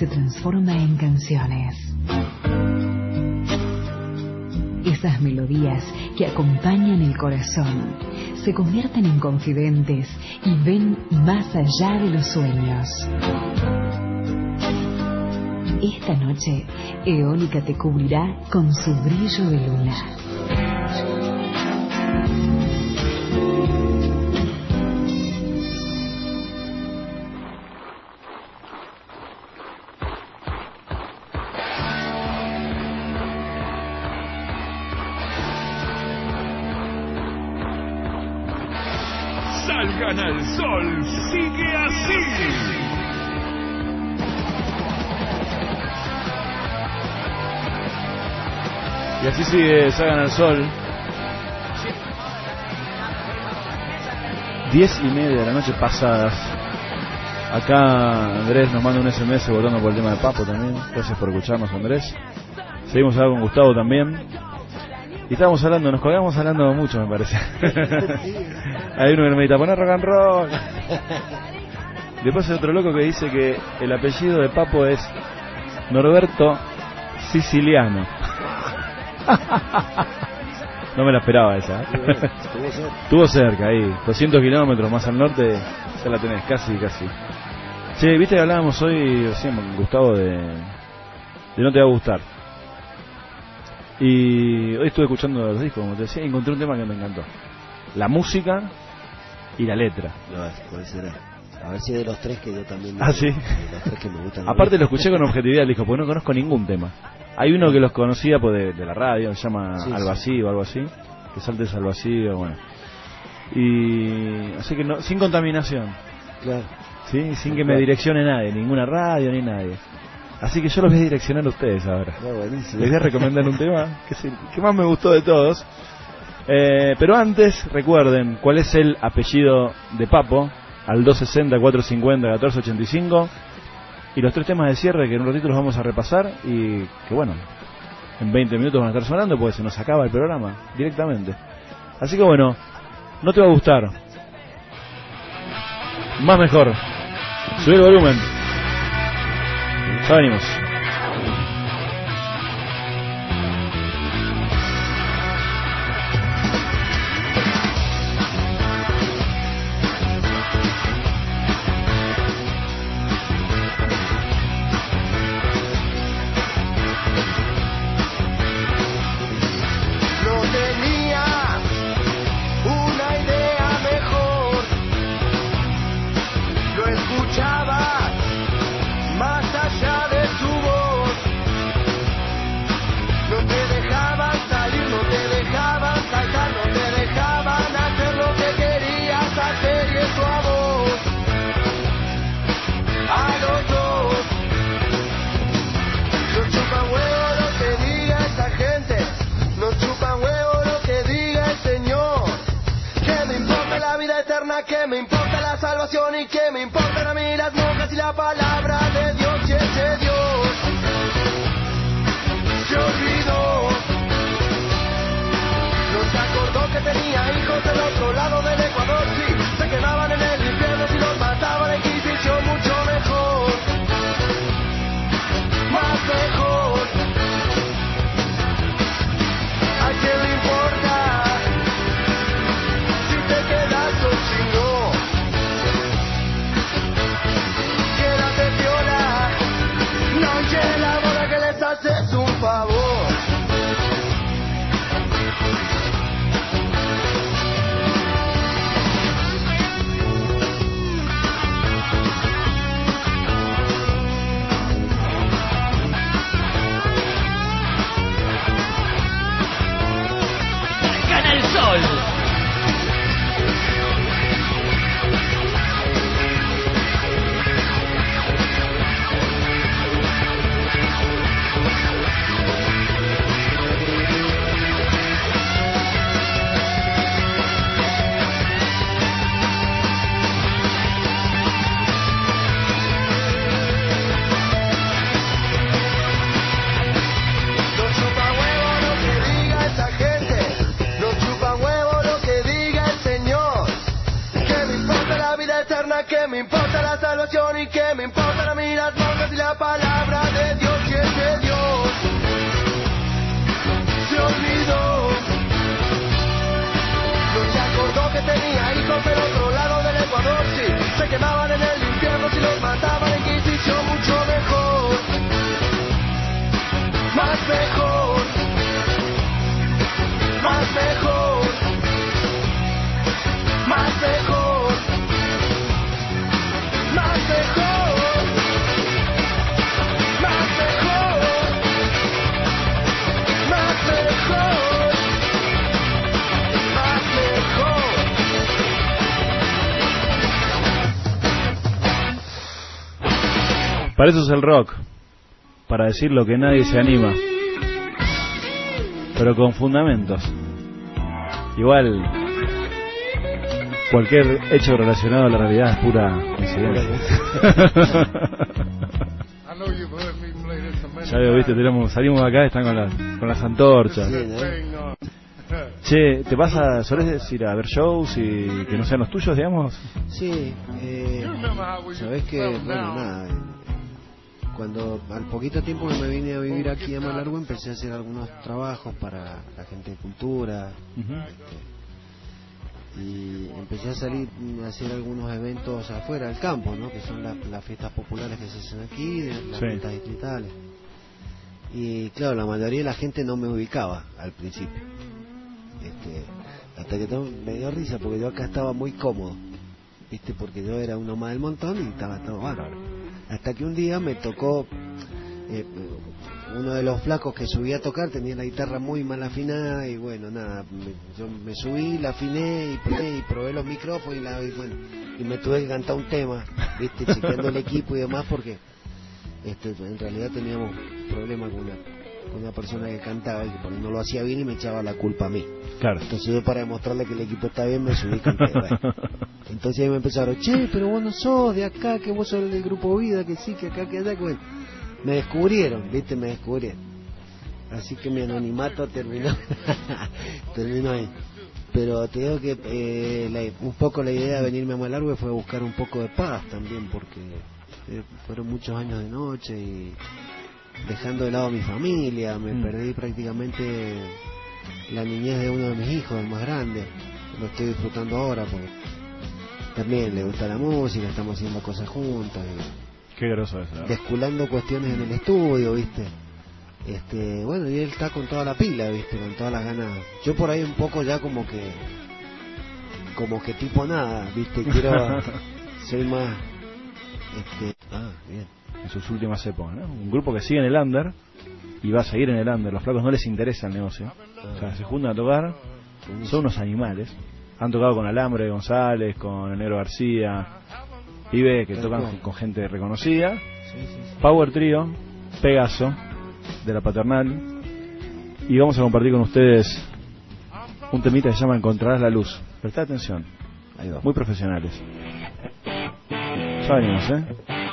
Se transforma en canciones. Esas melodías que acompañan el corazón se convierten en confidentes y ven más allá de los sueños. Esta noche, Eólica te cubrirá con su brillo de luna. Sigue Sagan al Sol. Diez y media de la noche pasadas. Acá Andrés nos manda un SMS votando por el tema de Papo también. Gracias por escucharnos, Andrés. Seguimos hablando con Gustavo también. Y estábamos hablando, nos colgamos hablando mucho, me parece. [laughs] Hay uno que me medita, poner rock and roll. Después hay otro loco que dice que el apellido de Papo es Norberto Siciliano. No me la esperaba esa. ¿eh? Estuvo cerca. Estuvo cerca ahí, 200 kilómetros más al norte, ya la tenés, casi, casi. Che, viste que hablábamos hoy, recién, con Gustavo, de, de No Te Va a Gustar. Y hoy estuve escuchando los discos, como te decía, y encontré un tema que me encantó. La música y la letra. ¿Cuál será? A ver si de los tres que yo también. Ah, sí. de los tres que me gustan. Aparte lo escuché con objetividad, le dijo, porque no conozco ningún tema. Hay uno que los conocía pues, de, de la radio, se llama Sí, Al sí. Vacío o algo así. Que saltes al vacío, bueno. Y así que no, sin contaminación. Claro. ¿sí? Sin que me direccione nadie, ninguna radio ni nadie. Así que yo los voy a direccionar a ustedes ahora. Ah. Les voy a recomendar un tema que, es el que más me gustó de todos. Eh, pero antes, recuerden cuál es el apellido de Papo al 260-450-1485 y los tres temas de cierre que en un ratito los vamos a repasar y que bueno, en 20 minutos van a estar sonando porque se nos acaba el programa directamente. Así que bueno, no te va a gustar. Más mejor. Subir el volumen. Ya venimos. Para eso es el rock. Para decir lo que nadie se anima. Pero con fundamentos. Igual, cualquier hecho relacionado a la realidad es pura coincidencia. [laughs] ya veo, viste, tenemos, salimos de acá, están con las, con las antorchas. [laughs] Che, ¿te pasa, solés ir a ver shows y que no sean los tuyos, digamos? Sí, eh, sabes que, bueno, nada, eh, cuando al poquito tiempo que me vine a vivir aquí a Malargüe empecé a hacer algunos trabajos para la gente de cultura y empecé a salir a hacer algunos eventos afuera del campo, ¿no? que son la- las fiestas populares que se hacen aquí, de las Sí. fiestas distritales. Y claro, la mayoría de la gente no me ubicaba al principio. Este, hasta que me dio risa porque yo acá estaba muy cómodo, ¿viste? Porque yo era uno más del montón y estaba todo bárbaro. Hasta que un día me tocó, eh, uno de los flacos que subí a tocar tenía la guitarra muy mal afinada y bueno, nada, me- yo me subí, la afiné y probé, y probé los micrófonos y, la, y bueno, y me tuve que cantar un tema, ¿viste? Chequeando el equipo y demás porque este, en realidad teníamos problemas con una, una persona que cantaba y que por no lo hacía bien y me echaba la culpa a mí. Claro. Entonces yo para demostrarle que el equipo está bien me subí bueno. [laughs] Entonces ahí me empezaron, che, pero vos no sos de acá, que vos sos del grupo Vida, que sí, que acá, que allá, que bueno. Me descubrieron, viste, me descubrieron. Así que mi anonimato terminó, [laughs] terminó ahí. Pero te digo que eh, la- un poco la idea de venirme a Malargüe fue buscar un poco de paz también, porque eh, fueron muchos años de noche y dejando de lado a mi familia, me Mm. perdí prácticamente la niñez de uno de mis hijos, el más grande. Lo estoy disfrutando ahora porque también le gusta la música, estamos haciendo cosas juntos, y Qué groso eso. ¿no? desculando cuestiones en el estudio, ¿viste? Este, bueno, y él está con toda la pila, ¿viste? Con todas las ganas. Yo por ahí un poco ya como que como que tipo nada, ¿viste? Quiero [laughs] soy más este, ah, bien. En sus últimas épocas, ¿no? Un grupo que sigue en el under y va a seguir en el under. Los flacos no les interesa el negocio. O sea, se juntan a tocar, son unos animales. Han tocado con Alambre González, con el Negro García, Ibe, que tocan con, con gente reconocida. Power Trio, Pegaso, de la Paternal. Y vamos a compartir con ustedes un temita que se llama Encontrarás la luz. Prestad atención. Muy profesionales. Ya venimos, ¿eh?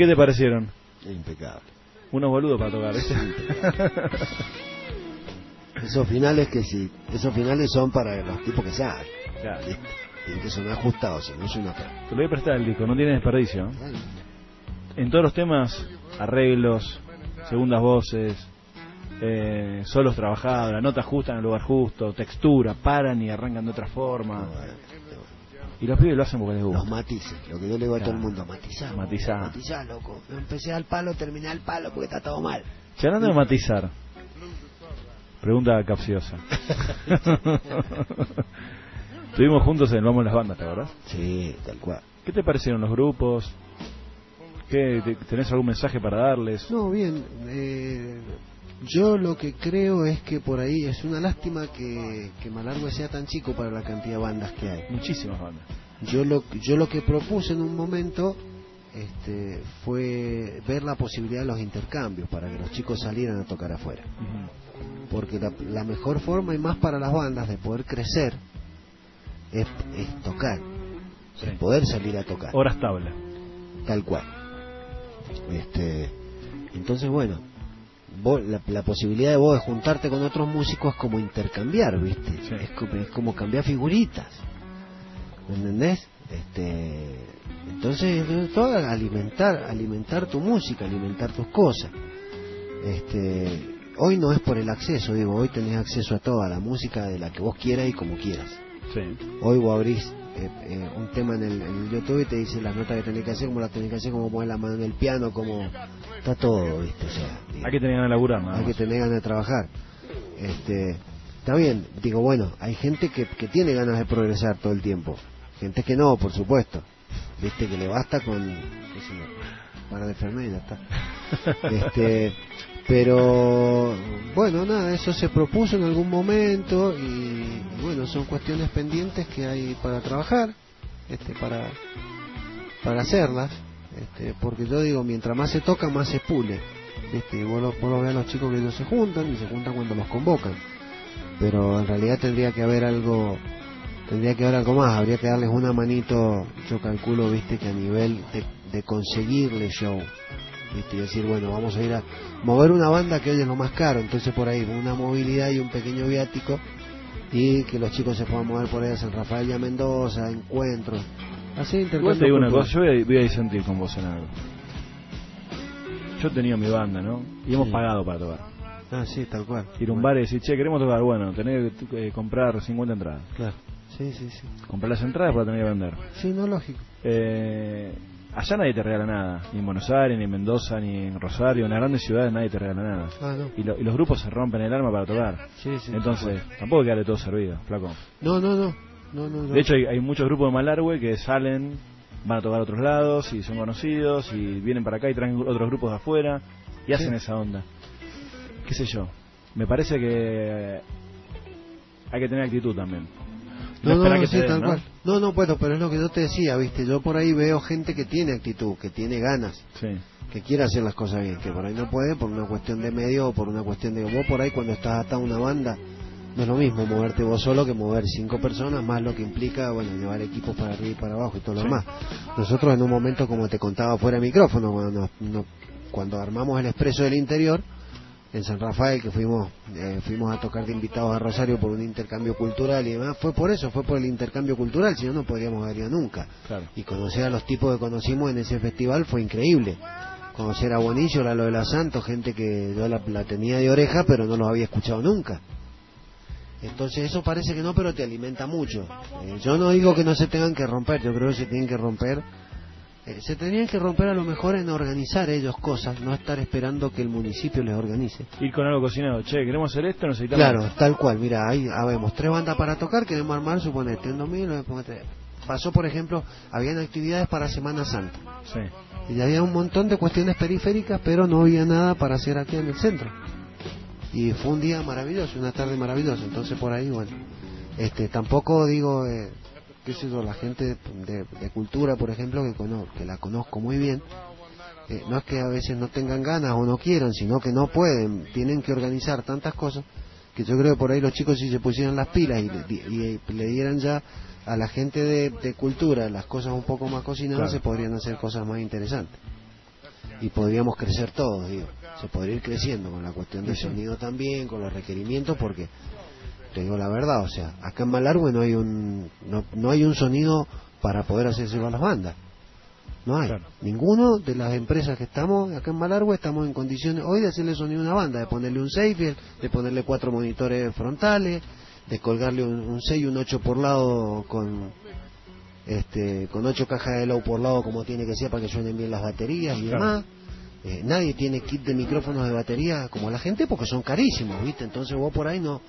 Qué te parecieron? Impecable. Unos boludos para tocar. Esos finales que sí, esos finales son para los tipos que saben. Claro. Tienen que sonar ajustados, no es una Te lo voy a prestar el disco, no tiene desperdicio. En todos los temas, arreglos, segundas voces, eh, solos trabajados, la nota justa en el lugar justo, textura, paran y arrancan de otra forma. Y los pibes lo hacen porque les gusta. Los matices, lo que yo le digo a todo el mundo, matizar. Matizar. Matizar, loco. Yo empecé al palo, terminé al palo porque está todo mal. Che, hablando de matizar, pregunta capciosa. [laughs] Estuvimos juntos en el Vamos las Bandas, ¿te acordás? Sí, tal cual. ¿Qué te parecieron los grupos? ¿Qué, te- ¿Tenés algún mensaje para darles? No, bien. eh, yo lo que creo es que por ahí es una lástima que, que Malargüe sea tan chico para la cantidad de bandas que hay. Muchísimas bandas. yo lo yo lo que propuse en un momento este, fue ver la posibilidad de los intercambios para que los chicos salieran a tocar afuera porque la, la mejor forma y más para las bandas de poder crecer es, es tocar es poder salir a tocar Horas tabla. tal cual este entonces bueno vos- la, la posibilidad de vos de juntarte con otros músicos es como intercambiar viste es, como, es como cambiar figuritas ¿me entendés? este entonces es todo alimentar alimentar tu música alimentar tus cosas este hoy no es por el acceso digo hoy tenés acceso a toda la música de la que vos quieras y como quieras Sí. Hoy vos abrís eh, eh, un tema en el, en el YouTube y te dice las notas que tenés que hacer, cómo las tenés que hacer, cómo poner la mano en el piano, cómo... Está todo, ¿viste? O sea, digo, Hay que tener ganas de laburar, nada hay que tener ganas de trabajar. Este, está bien, digo, bueno, hay gente que, que tiene ganas de progresar todo el tiempo. Gente que no, por supuesto. Viste que le basta con... qué sé yo, para de enfermera, está. [laughs] Este, pero bueno, nada, eso se propuso en algún momento y, bueno, son cuestiones pendientes que hay para trabajar, este, para, para hacerlas, este, porque yo digo, mientras más se toca, más se pule. ¿viste? Y vos lo, vos lo ves a los chicos que ellos se juntan y se juntan cuando los convocan. Pero en realidad tendría que haber algo, tendría que haber algo más, habría que darles una manito, yo calculo, viste, que a nivel de, de conseguirle show, ¿viste? y decir, bueno, vamos a ir a mover una banda que hoy es lo más caro, entonces por ahí una movilidad y un pequeño viático y que los chicos se puedan mover por ahí a San Rafael y a Mendoza, encuentros, así intercambio te digo una cosa, yo voy a, voy a disentir con vos en algo. Yo he tenido mi banda, ¿no? Y hemos Sí. pagado para tocar. Ah, sí, tal cual. Ir a un bar y decir, che, queremos tocar, bueno, tenés que eh, comprar 50 entradas. Claro. Sí, sí, sí. Comprar las entradas para tener que vender. Sí, no, lógico. Eh, allá nadie te regala nada, ni en Buenos Aires, ni en Mendoza, ni en Rosario, en las grandes ciudades nadie te regala nada. Ah, no. y, lo- y los grupos se rompen el alma para tocar. Sí, sí, Entonces, tampoco quedarle todo servido, flaco. No, no, no. no, no, no. De hecho, hay, hay muchos grupos de Malargüe que salen, van a tocar a otros lados y son conocidos y vienen para acá y traen otros grupos de afuera y hacen esa onda. ¿Qué sé yo? Me parece que hay que tener actitud también. No, no, esperar no, que sí, te den, tal ¿no? cual. No, no, bueno, pero es lo que yo te decía, viste, yo por ahí veo gente que tiene actitud, que tiene ganas, Sí. que quiere hacer las cosas bien, que por ahí no puede por una cuestión de medio o por una cuestión de vos por ahí cuando estás atado a una banda, no es lo mismo moverte vos solo que mover cinco personas, más lo que implica, bueno, llevar equipos para arriba y para abajo y todo lo demás. Nosotros en un momento, como te contaba fuera de micrófono, cuando, nos- no- cuando armamos el expreso del interior, en San Rafael, que fuimos eh, fuimos a tocar de invitados a Rosario por un intercambio cultural y demás, fue por eso, fue por el intercambio cultural, si no, no podríamos haber ido nunca. Claro. Y conocer a los tipos que conocimos en ese festival fue increíble. Conocer a Bonillo, a lo de la Santos, gente que yo la, la tenía de oreja, pero no los había escuchado nunca. Entonces eso parece que no, pero te alimenta mucho. Eh, yo no digo que no se tengan que romper, yo creo que se tienen que romper. Eh, se tendrían que romper a lo mejor en organizar ellos cosas, no estar esperando que el municipio les organice. Ir con algo cocinado. Che, queremos hacer esto, necesitamos. Claro, tal cual. Mira, ahí habemos tres bandas para tocar, queremos armar, suponete, en 2000, ponete. pasó por ejemplo, habían actividades para Semana Santa. Sí. Y había un montón de cuestiones periféricas, pero no había nada para hacer aquí en el centro. Y fue un día maravilloso, una tarde maravillosa. Entonces por ahí, bueno, este, tampoco digo, eh, qué sé yo, la gente de, de cultura, por ejemplo, que, cono- que la conozco muy bien, eh, no es que a veces no tengan ganas o no quieran, sino que no pueden, tienen que organizar tantas cosas que yo creo que por ahí los chicos si se pusieran las pilas y le, y le dieran ya a la gente de, de cultura las cosas un poco más cocinadas, Claro. se podrían hacer cosas más interesantes. Y podríamos crecer todos, digo. Se podría ir creciendo con la cuestión del sonido también, con los requerimientos, porque te digo la verdad, o sea, acá en Malargüe no hay un no, no hay un sonido para poder hacerse con las bandas. No hay. Ninguno de las empresas que estamos acá en Malargüe estamos en condiciones hoy de hacerle sonido a una banda, de ponerle un safe, de ponerle cuatro monitores frontales, de colgarle un, un 6 y un 8 por lado con este con ocho cajas de low por lado como tiene que ser para que suenen bien las baterías y Claro. demás. Eh, nadie tiene kit de micrófonos de batería como la gente porque son carísimos, ¿viste? Entonces vos por ahí no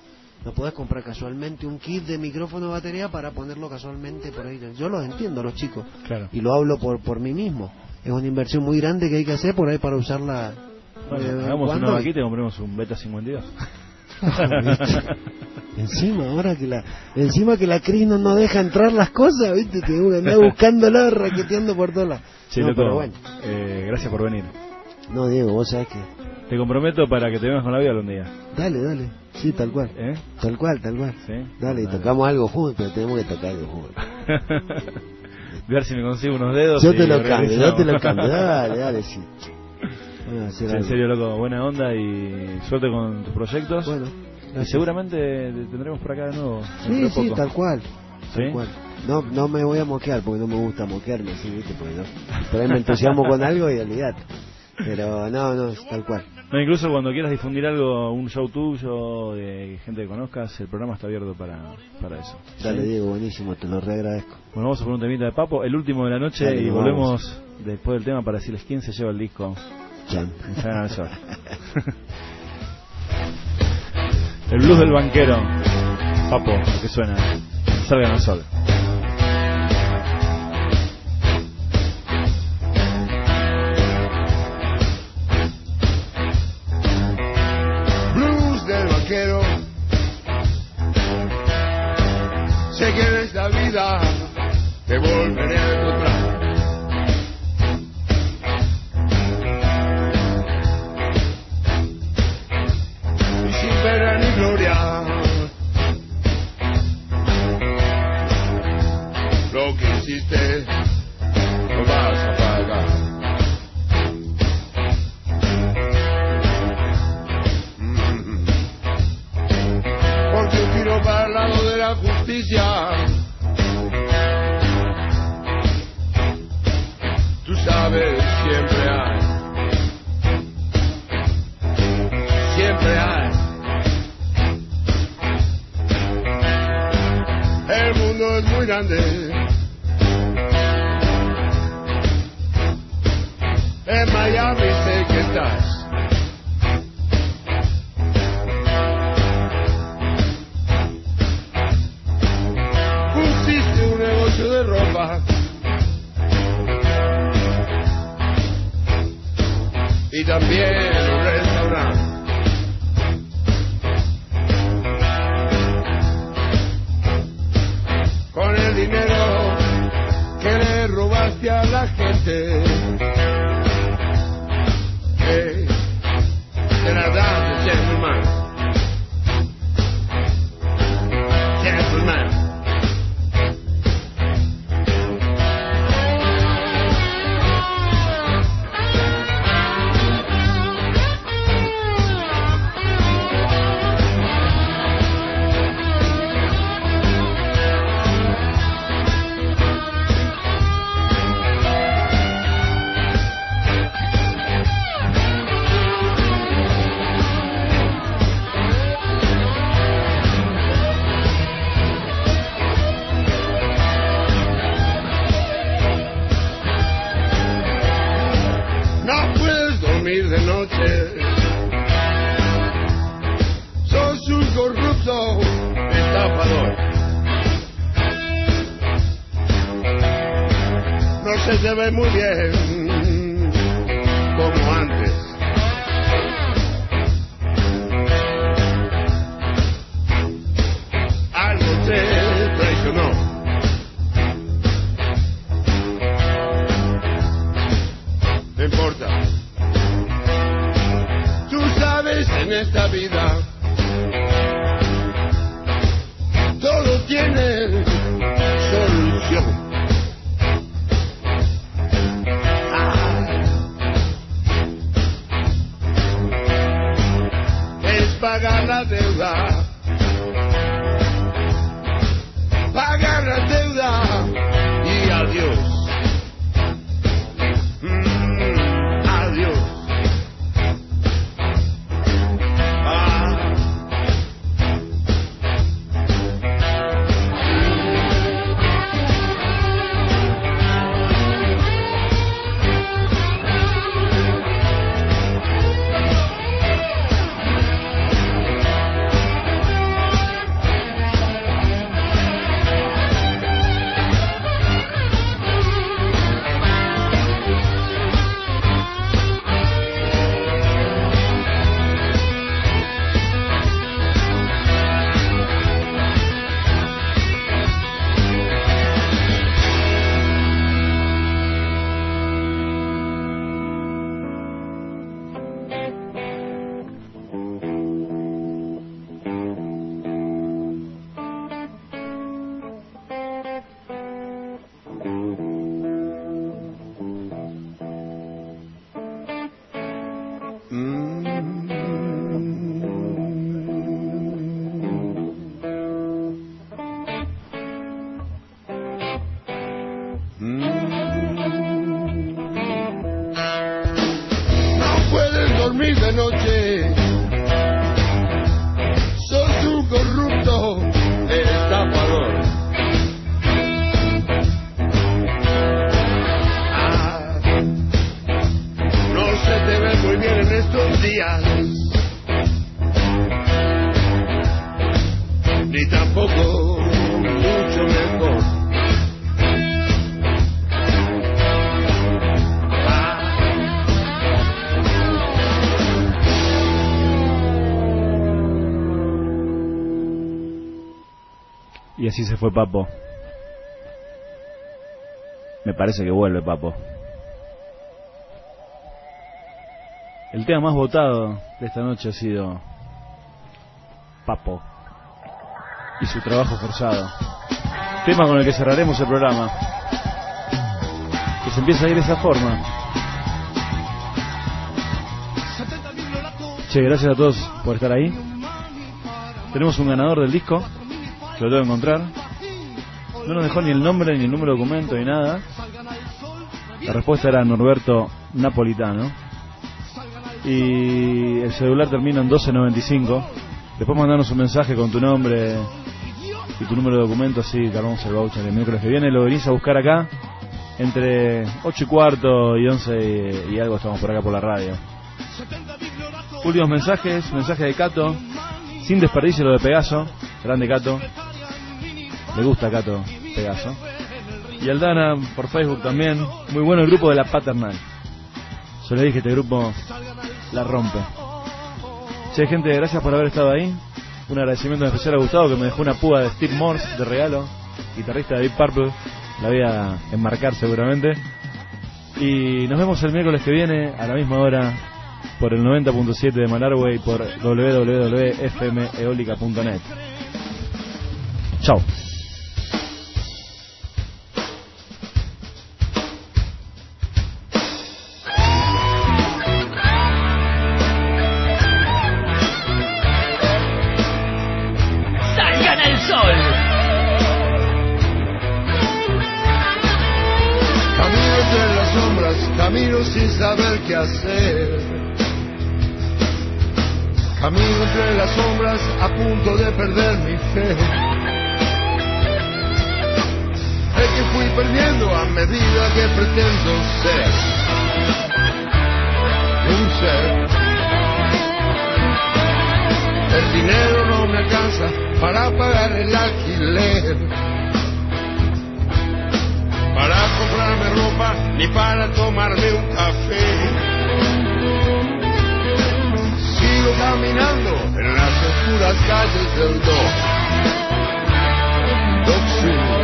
no podés comprar casualmente un kit de micrófono de batería para ponerlo casualmente por ahí. Yo los entiendo, los chicos. Claro. Y lo hablo por por mí mismo. Es una inversión muy grande que hay que hacer por ahí para usarla. Bueno, en hagamos una vaquita y compremos un Beta 52. [laughs] Encima, ahora que la, encima que la Cris no nos deja entrar las cosas, viste, te anda buscándola, raqueteando por todas. Sí, no, pero bueno. eh, gracias por venir. No, Diego, vos sabés que... Te comprometo para que te vengas con la vida un día. Dale, dale. Sí, tal cual. ¿Eh? Tal cual, tal cual. ¿Sí? Dale, y tocamos algo juntos, pero tenemos que tocar algo juntos. [laughs] ver si me consigo unos dedos. Yo te lo cambio, yo te lo cambio. Dale, dale, sí. Sí, en serio, loco, buena onda y suerte con tus proyectos. Bueno, y seguramente te tendremos por acá de nuevo. Sí, sí, poco. tal cual. ¿Sí? Tal cual. No, no me voy a moquear porque no me gusta moquearme, sí, viste, porque no. Ahí me entusiasmo con algo y olvidate. Pero no, no, es tal cual. No, incluso cuando quieras difundir algo, un show tuyo, de gente que conozcas, el programa está abierto para, para eso. Dale. Diego, buenísimo, te lo reagradezco. Bueno, vamos a poner un temita de Papo, el último de la noche, Dale, y vamos. volvemos después del tema para decirles quién se lleva el disco. Sol. el blues del banquero. Papo, que suena. Salgan al sol. Vida te volveré Así se fue Papo. Me parece que vuelve Papo. El tema más votado de esta noche ha sido Papo y su trabajo forzado. Tema con el que cerraremos el programa. Que se empieza a ir de esa forma. Che, gracias a todos por estar ahí. Tenemos un ganador del disco, lo tengo que encontrar. No nos dejó ni el nombre, ni el número de documento, ni nada. La respuesta era Norberto Napolitano. Y el celular termina en 1295. Después mandarnos un mensaje con tu nombre y tu número de documento, así te armamos el voucher el miércoles que viene. Lo venís a buscar acá. Entre 8 y cuarto y 11 y, y algo estamos por acá por la radio. Últimos mensajes, mensaje de Cato. Sin desperdicio lo de Pegaso. Grande Cato. Le gusta Cato Pegaso. Y Aldana por Facebook también. Muy bueno el grupo de la Paternal. Yo le dije, este grupo la rompe. Che, gente, gracias por haber estado ahí. Un agradecimiento especial a Gustavo que me dejó una púa de Steve Morse de regalo. Guitarrista de Deep Purple. La voy a enmarcar seguramente. Y nos vemos el miércoles que viene a la misma hora por el 90.7 de Malarway por www.fmeolica.net. Chao. Entre las sombras a punto de perder mi fe. Es que fui perdiendo a medida que pretendo ser. Un ser. El dinero no me alcanza para pagar el alquiler. Para comprarme ropa ni para tomarme un café. Caminando en las oscuras calles del. Dock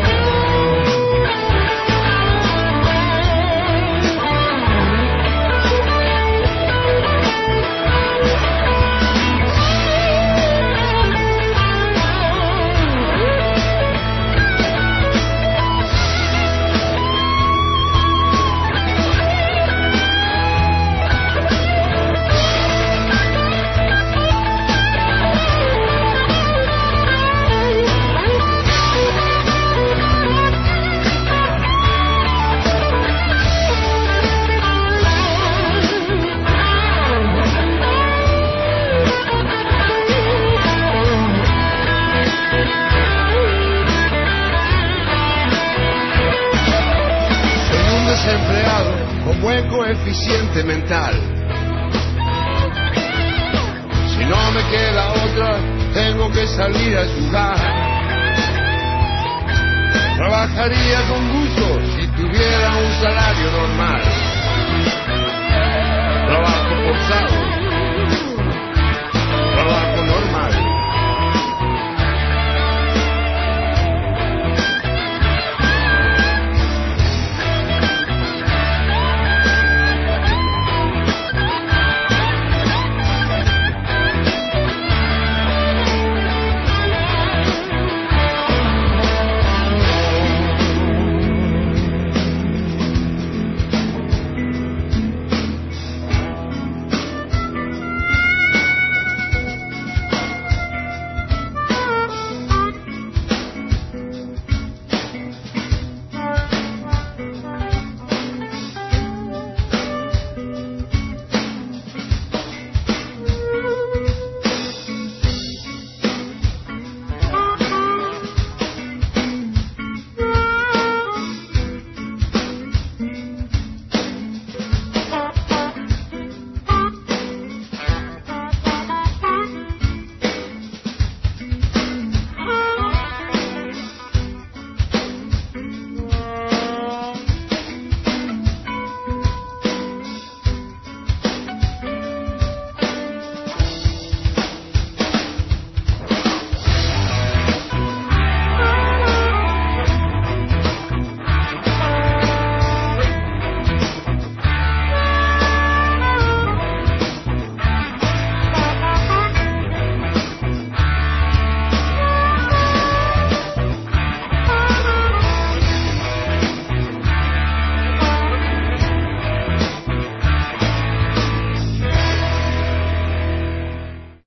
con buen coeficiente mental. Si no me queda otra, tengo que salir a jugar. Trabajaría con gusto si tuviera un salario normal. Trabajo forzado